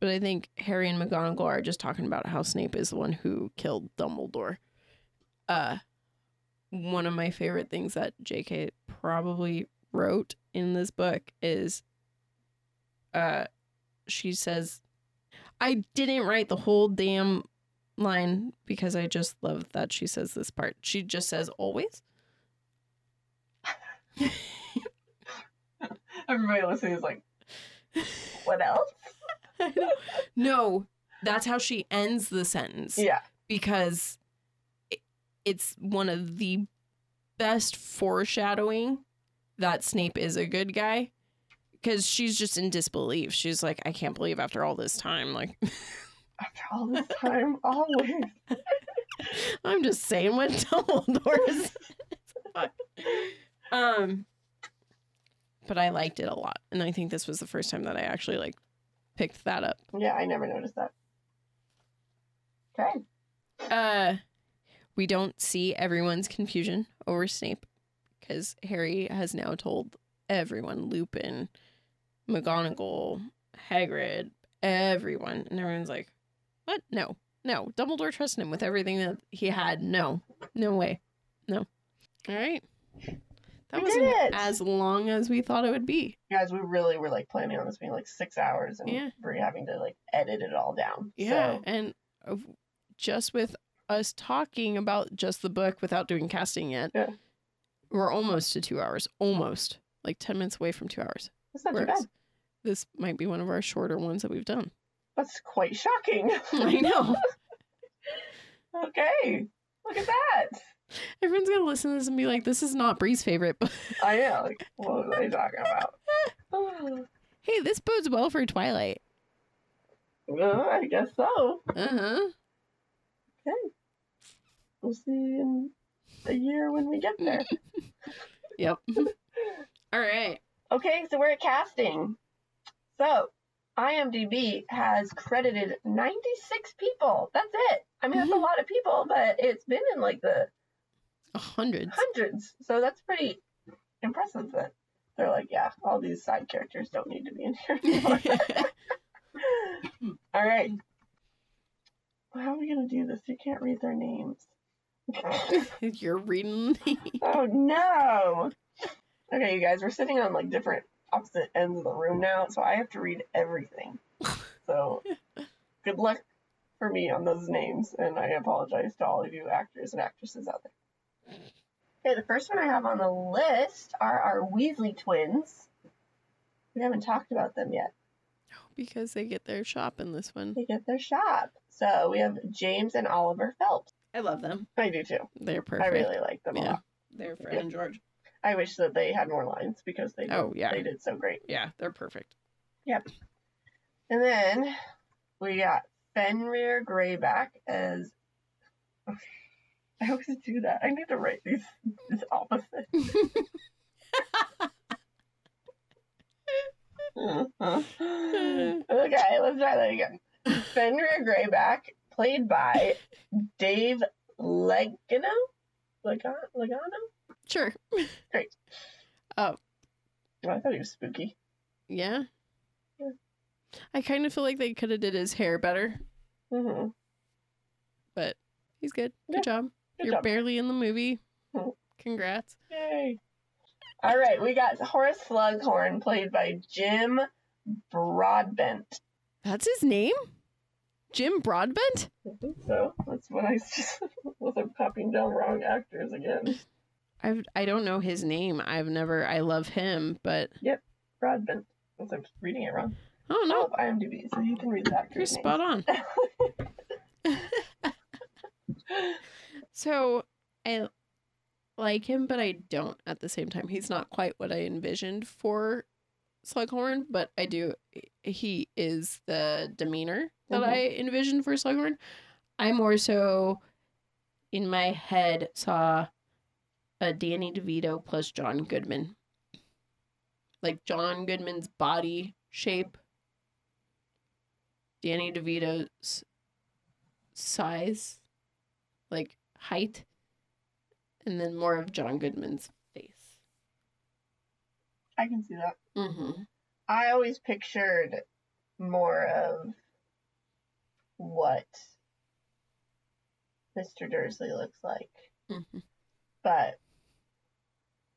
[SPEAKER 1] But I think Harry and McGonagall are just talking about how Snape is the one who killed Dumbledore. Uh, one of my favorite things that J.K. probably wrote in this book is, uh, she says, "I didn't write the whole damn line because I just love that she says this part. She just says always." [laughs]
[SPEAKER 4] Everybody listening is like, what else? [laughs]
[SPEAKER 1] no, that's how she ends the sentence.
[SPEAKER 4] Yeah.
[SPEAKER 1] because it's one of the best foreshadowing that Snape is a good guy because she's just in disbelief. She's like, I can't believe after all this time, like
[SPEAKER 4] After all this time, always. [laughs]
[SPEAKER 1] I'm just saying what [laughs] Dumbledore is. [laughs] um, but I liked it a lot, and I think this was the first time that I actually like picked that up.
[SPEAKER 4] Yeah, I never noticed that. Okay.
[SPEAKER 1] Uh, we don't see everyone's confusion over Snape because Harry has now told everyone Lupin, McGonagall, Hagrid, everyone, and everyone's like, "What? No, no." Dumbledore trusted him with everything that he had. No, no way, no. All right, that
[SPEAKER 4] We
[SPEAKER 1] wasn't as long as we thought it would be.
[SPEAKER 4] Guys, we really were like planning on this being like six hours and
[SPEAKER 1] Yeah.
[SPEAKER 4] we're having to like edit it all down.
[SPEAKER 1] Yeah,
[SPEAKER 4] So,
[SPEAKER 1] and just with us talking about just the book without doing casting yet,
[SPEAKER 4] Yeah.
[SPEAKER 1] we're almost to two hours. Almost like ten minutes away from two hours.
[SPEAKER 4] that's not too bad.
[SPEAKER 1] this might be one of our shorter ones that we've done.
[SPEAKER 4] That's quite shocking. [laughs]
[SPEAKER 1] I know. [laughs]
[SPEAKER 4] okay. Look at that.
[SPEAKER 1] Everyone's gonna listen to this and be like, "This is not Bri's favorite," but
[SPEAKER 4] I know. Like, what are they talking about? [laughs]
[SPEAKER 1] Hey, this bodes well for Twilight.
[SPEAKER 4] well, I guess so.
[SPEAKER 1] Uh huh.
[SPEAKER 4] Okay. We'll see in a year when we get there. [laughs]
[SPEAKER 1] Yep. [laughs] All right.
[SPEAKER 4] Okay, so we're at casting. So, IMDb has credited 96 people. That's it. I mean, that's a
[SPEAKER 1] Mhm.
[SPEAKER 4] lot of people, but it's been in like the
[SPEAKER 1] Hundreds.
[SPEAKER 4] hundreds. So that's pretty impressive that they're like, yeah, all these side characters don't need to be in here anymore. [laughs] all right. How are we going to do this? You can't read their names. [laughs]
[SPEAKER 1] You're reading. Me.
[SPEAKER 4] Oh, no. Okay, you guys, we're sitting on like different opposite ends of the room now, so I have to read everything. So, good luck for me on those names, and I apologize to all of you actors and actresses out there. Okay, the first one I have on the list are our Weasley twins. We haven't talked about them yet.
[SPEAKER 1] because they get their shop in this one.
[SPEAKER 4] They get their shop. So we have James and Oliver Phelps.
[SPEAKER 1] I love them.
[SPEAKER 4] I do too.
[SPEAKER 1] They're perfect.
[SPEAKER 4] I really like them
[SPEAKER 1] Yeah. They're Fred
[SPEAKER 4] Yeah.
[SPEAKER 1] and George.
[SPEAKER 4] I wish that they had more lines because they
[SPEAKER 1] Oh, yeah.
[SPEAKER 4] they did so great.
[SPEAKER 1] Yeah, they're perfect. Yep.
[SPEAKER 4] And then we got Fenrir Greyback as. [laughs] I always do that. I need to write these, these opposites. [laughs] [laughs] okay, let's try that again. Fenrir Greyback, played by Dave Legeno. Legeno? Legeno?
[SPEAKER 1] Sure.
[SPEAKER 4] Oh, I thought he was spooky.
[SPEAKER 1] Yeah.
[SPEAKER 4] Yeah.
[SPEAKER 1] I kind of feel like they could have did his hair better,
[SPEAKER 4] hmm
[SPEAKER 1] but he's good. Good
[SPEAKER 4] Yeah,
[SPEAKER 1] job.
[SPEAKER 4] Good
[SPEAKER 1] You're
[SPEAKER 4] job.
[SPEAKER 1] barely in the movie.
[SPEAKER 4] Mhm.
[SPEAKER 1] Congrats.
[SPEAKER 4] Yay. All right, we got Horace Slughorn, played by Jim Broadbent.
[SPEAKER 1] That's his name? Jim Broadbent?
[SPEAKER 4] I think so. That's what I [laughs] just was I'm copying down wrong actors again.
[SPEAKER 1] I've I don't know his name. I've never I love him, but yep,
[SPEAKER 4] Broadbent. Unless I'm reading it wrong.
[SPEAKER 1] oh
[SPEAKER 4] No, oh,
[SPEAKER 1] no,
[SPEAKER 4] IMDb, so you can read the
[SPEAKER 1] you're spot on. [laughs] [laughs] So I like him, but I don't at the same time. He's not quite what I envisioned for Slughorn, but I do. He is the demeanor that
[SPEAKER 4] Mhm.
[SPEAKER 1] I envisioned for Slughorn. I more so, in my head, saw a Danny DeVito plus John Goodman. Like John Goodman's body shape, Danny DeVito's size, like height, and then more of John Goodman's face.
[SPEAKER 4] I can see that.
[SPEAKER 1] Mm-hmm.
[SPEAKER 4] I always pictured more of what Mr. Dursley looks like.
[SPEAKER 1] Mm-hmm.
[SPEAKER 4] But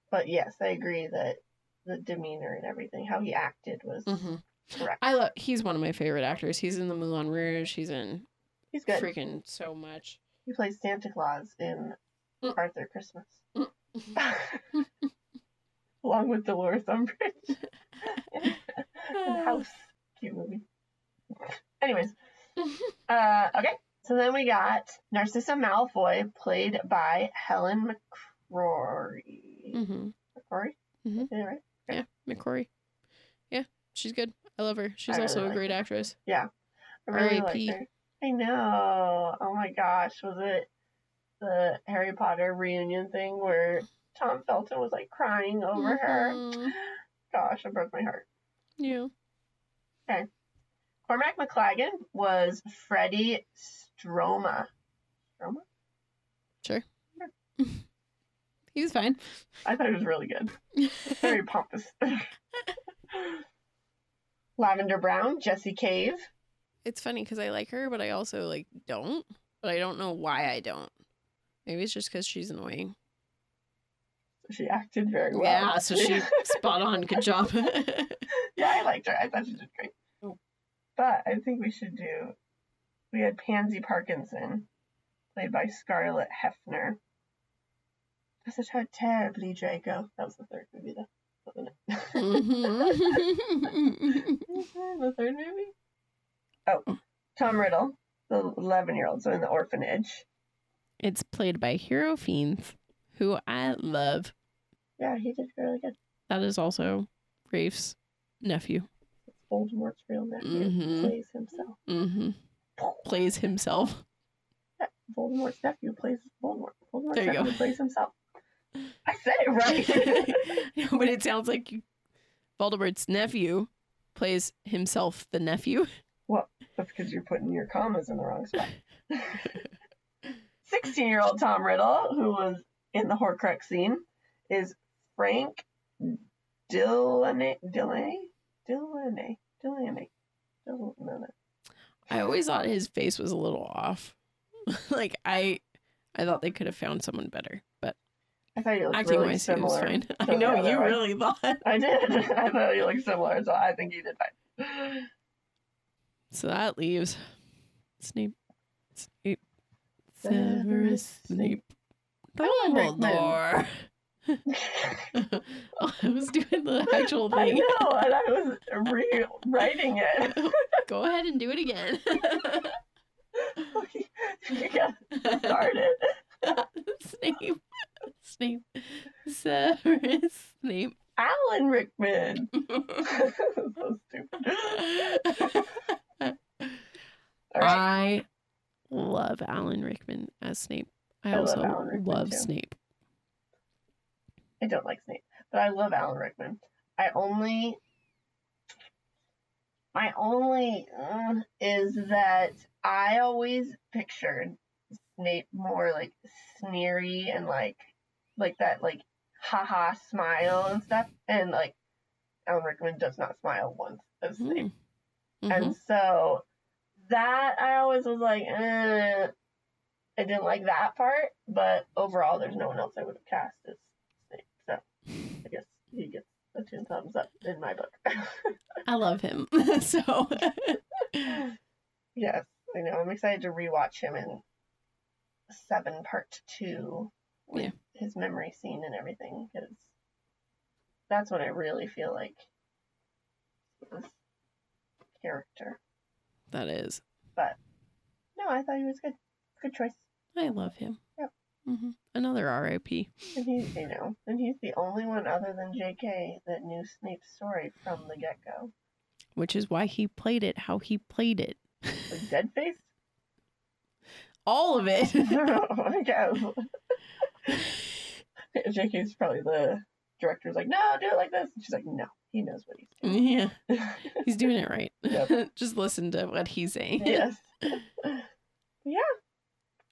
[SPEAKER 4] but yes, I agree that the demeanor and everything, how he acted was
[SPEAKER 1] Mm-hmm.
[SPEAKER 4] correct.
[SPEAKER 1] I love. He's one of my favorite actors. He's in the Moulin Rouge. He's in
[SPEAKER 4] He's good.
[SPEAKER 1] freaking so much.
[SPEAKER 4] He plays Santa Claus in
[SPEAKER 1] Mm.
[SPEAKER 4] Arthur Christmas.
[SPEAKER 1] Mm. [laughs] [laughs]
[SPEAKER 4] Along with Dolores Umbridge. [laughs] and House. Cute movie. Anyways. Uh, okay. So then we got Narcissa Malfoy, played by Helen McCrory.
[SPEAKER 1] mm-hmm.
[SPEAKER 4] McCrory?
[SPEAKER 1] Mhm.
[SPEAKER 4] That right?
[SPEAKER 1] Yeah, McCrory. Yeah, she's good. I love her. She's
[SPEAKER 4] I really
[SPEAKER 1] also a
[SPEAKER 4] like
[SPEAKER 1] great
[SPEAKER 4] her.
[SPEAKER 1] actress.
[SPEAKER 4] I really like her. I know. Oh my gosh. Was it the Harry Potter reunion thing where Tom Felton was like crying over her?
[SPEAKER 1] Mhm.
[SPEAKER 4] Gosh, it broke my heart.
[SPEAKER 1] Yeah.
[SPEAKER 4] Cormac McLaggen was Freddie Stroma. Stroma? Sure. [laughs]
[SPEAKER 1] He was fine.
[SPEAKER 4] I thought he was really good. [laughs] Very pompous. Lavender Brown, Jessie Cave.
[SPEAKER 1] it's funny because I like her, but I also like don't. But I don't know why I don't. Maybe it's just because she's annoying.
[SPEAKER 4] She acted very well.
[SPEAKER 1] Yeah, so she spot on. Good job. [laughs]
[SPEAKER 4] yeah, I liked her. I thought she did great. But I think we should do. We had Pansy Parkinson, played by Scarlett Hefner. This is her terribly Draco. That was the third movie, though, wasn't it?
[SPEAKER 1] Mhm.
[SPEAKER 4] the third movie? Oh, Tom Riddle, the 11 year old, so in the orphanage.
[SPEAKER 1] it's played by Hero Fiennes, who I love.
[SPEAKER 4] Yeah, he did really good.
[SPEAKER 1] That is also Rafe's nephew.
[SPEAKER 4] Voldemort's real nephew
[SPEAKER 1] Mhm.
[SPEAKER 4] plays himself.
[SPEAKER 1] hmm Plays himself.
[SPEAKER 4] Voldemort's nephew plays Voldemort. Voldemort's
[SPEAKER 1] There you go.
[SPEAKER 4] nephew plays himself. [laughs] I said it right.
[SPEAKER 1] No, [laughs] but it sounds like you- Voldemort's nephew plays himself the nephew.
[SPEAKER 4] Well, that's because you're putting your commas in the wrong spot. [laughs] 16 year old Tom Riddle, who was in the Horcrux scene, is Frank Delaney. Delaney? Delaney. Delaney. Delaney.
[SPEAKER 1] I always thought his face was a little off. [laughs] like I I thought they could have found someone better, but
[SPEAKER 4] I thought he looked
[SPEAKER 1] acting
[SPEAKER 4] really
[SPEAKER 1] wise he was
[SPEAKER 4] similar.
[SPEAKER 1] fine. [laughs] I know you
[SPEAKER 4] one.
[SPEAKER 1] really [laughs] thought.
[SPEAKER 4] I did. I thought he looked similar, so I think he did fine.
[SPEAKER 1] So that leaves Snape Snape
[SPEAKER 4] Severus
[SPEAKER 1] Snape Dumbledore. I was doing the [laughs] actual thing.
[SPEAKER 4] I know, and I was rewriting it. [laughs]
[SPEAKER 1] Go ahead and do it again.
[SPEAKER 4] you got started.
[SPEAKER 1] Snape. Snape Severus Snape.
[SPEAKER 4] Alan Rickman. [laughs] so stupid. Right.
[SPEAKER 1] I love Alan Rickman as Snape. I,
[SPEAKER 4] I
[SPEAKER 1] also love
[SPEAKER 4] too.
[SPEAKER 1] Snape.
[SPEAKER 4] I don't like Snape, but I love Alan Rickman. I only, my only uh, is that I always pictured Snape more like sneery and like, like that like haha smile and stuff, and like Alan Rickman does not smile once as Snape,
[SPEAKER 1] Mhm.
[SPEAKER 4] and so that I always was like, eh. I didn't like that part, but overall, there's no one else I would have cast as I guess he gets a two thumbs up in my book. [laughs]
[SPEAKER 1] I love him. [laughs] so [laughs]
[SPEAKER 4] yes, I know. I'm excited to rewatch him in Seven Part Two with
[SPEAKER 1] Yeah.
[SPEAKER 4] his memory scene and everything because that's when I really feel like his character.
[SPEAKER 1] that is.
[SPEAKER 4] But no, I thought he was good. Good choice.
[SPEAKER 1] I love him.
[SPEAKER 4] Yep.
[SPEAKER 1] hmm Another R.I.P.
[SPEAKER 4] And he's, you know, and he's the only one other than J.K. that knew Snape's story from the get go.
[SPEAKER 1] Which is why he played it how he played it.
[SPEAKER 4] Like dead face?
[SPEAKER 1] All of it. [laughs]
[SPEAKER 4] I [laughs] guess. [laughs] J.K.'s probably the director's like, no, do it like this. And she's like, no, he knows what he's
[SPEAKER 1] yeah,
[SPEAKER 4] doing.
[SPEAKER 1] he's doing it right.
[SPEAKER 4] Yep.
[SPEAKER 1] Just listen to what he's saying.
[SPEAKER 4] yes. yeah.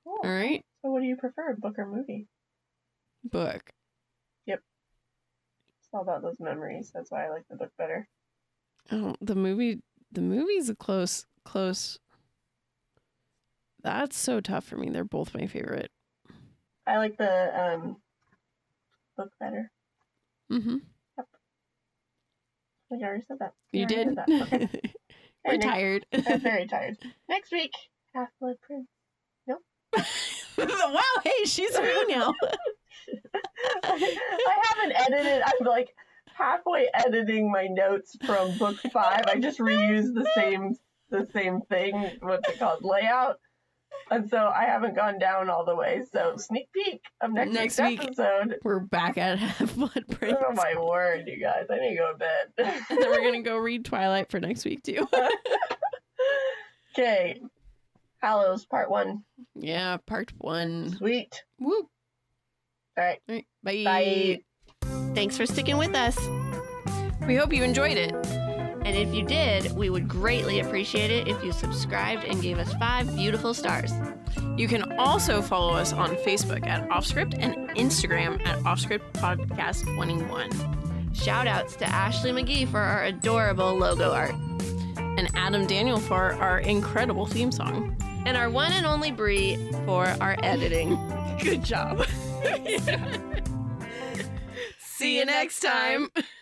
[SPEAKER 4] Cool.
[SPEAKER 1] All right.
[SPEAKER 4] So, what do you prefer, book or movie?
[SPEAKER 1] Book. Yep.
[SPEAKER 4] It's all about those memories. That's why I like the book better.
[SPEAKER 1] Oh, the movie. The movie's a close, close. That's so tough for me. They're both my favorite.
[SPEAKER 4] I like the um, book better.
[SPEAKER 1] Mm-hmm.
[SPEAKER 4] Yep. I I already said that.
[SPEAKER 1] You did.
[SPEAKER 4] that. [laughs] Okay.
[SPEAKER 1] We're tired.
[SPEAKER 4] I'm very [laughs] tired. Next week, Half Blood Prince. [laughs] [laughs]
[SPEAKER 1] wow. Hey, she's free now.
[SPEAKER 4] I haven't edited. I'm like halfway editing my notes from book five. I just reused the same the same thing. What's it called? Layout. And so I haven't gone down all the way. So sneak peek of next,
[SPEAKER 1] Next
[SPEAKER 4] week's
[SPEAKER 1] week.
[SPEAKER 4] episode.
[SPEAKER 1] We're back at [laughs] Prince.
[SPEAKER 4] Oh my word, you guys! I need to go to bed.
[SPEAKER 1] and then we're gonna [laughs] go read Twilight for next week too.
[SPEAKER 4] okay, Hallows Part One.
[SPEAKER 1] yeah, part one.
[SPEAKER 4] Sweet.
[SPEAKER 1] Woo.
[SPEAKER 4] All right.
[SPEAKER 1] All right, bye.
[SPEAKER 4] Bye.
[SPEAKER 2] Thanks for sticking with us.
[SPEAKER 1] We hope you enjoyed it.
[SPEAKER 2] And if you did, we would greatly appreciate it if you subscribed and gave us five beautiful stars.
[SPEAKER 1] You can also follow us on Facebook at Offscript and Instagram at Offscript Podcast 21.
[SPEAKER 2] Shout outs to Ashley McGee for our adorable logo art.
[SPEAKER 1] And Adam Daniel for our incredible theme song.
[SPEAKER 2] And our one and only Bri for our editing.
[SPEAKER 1] Good job. [laughs] See you next time. [laughs]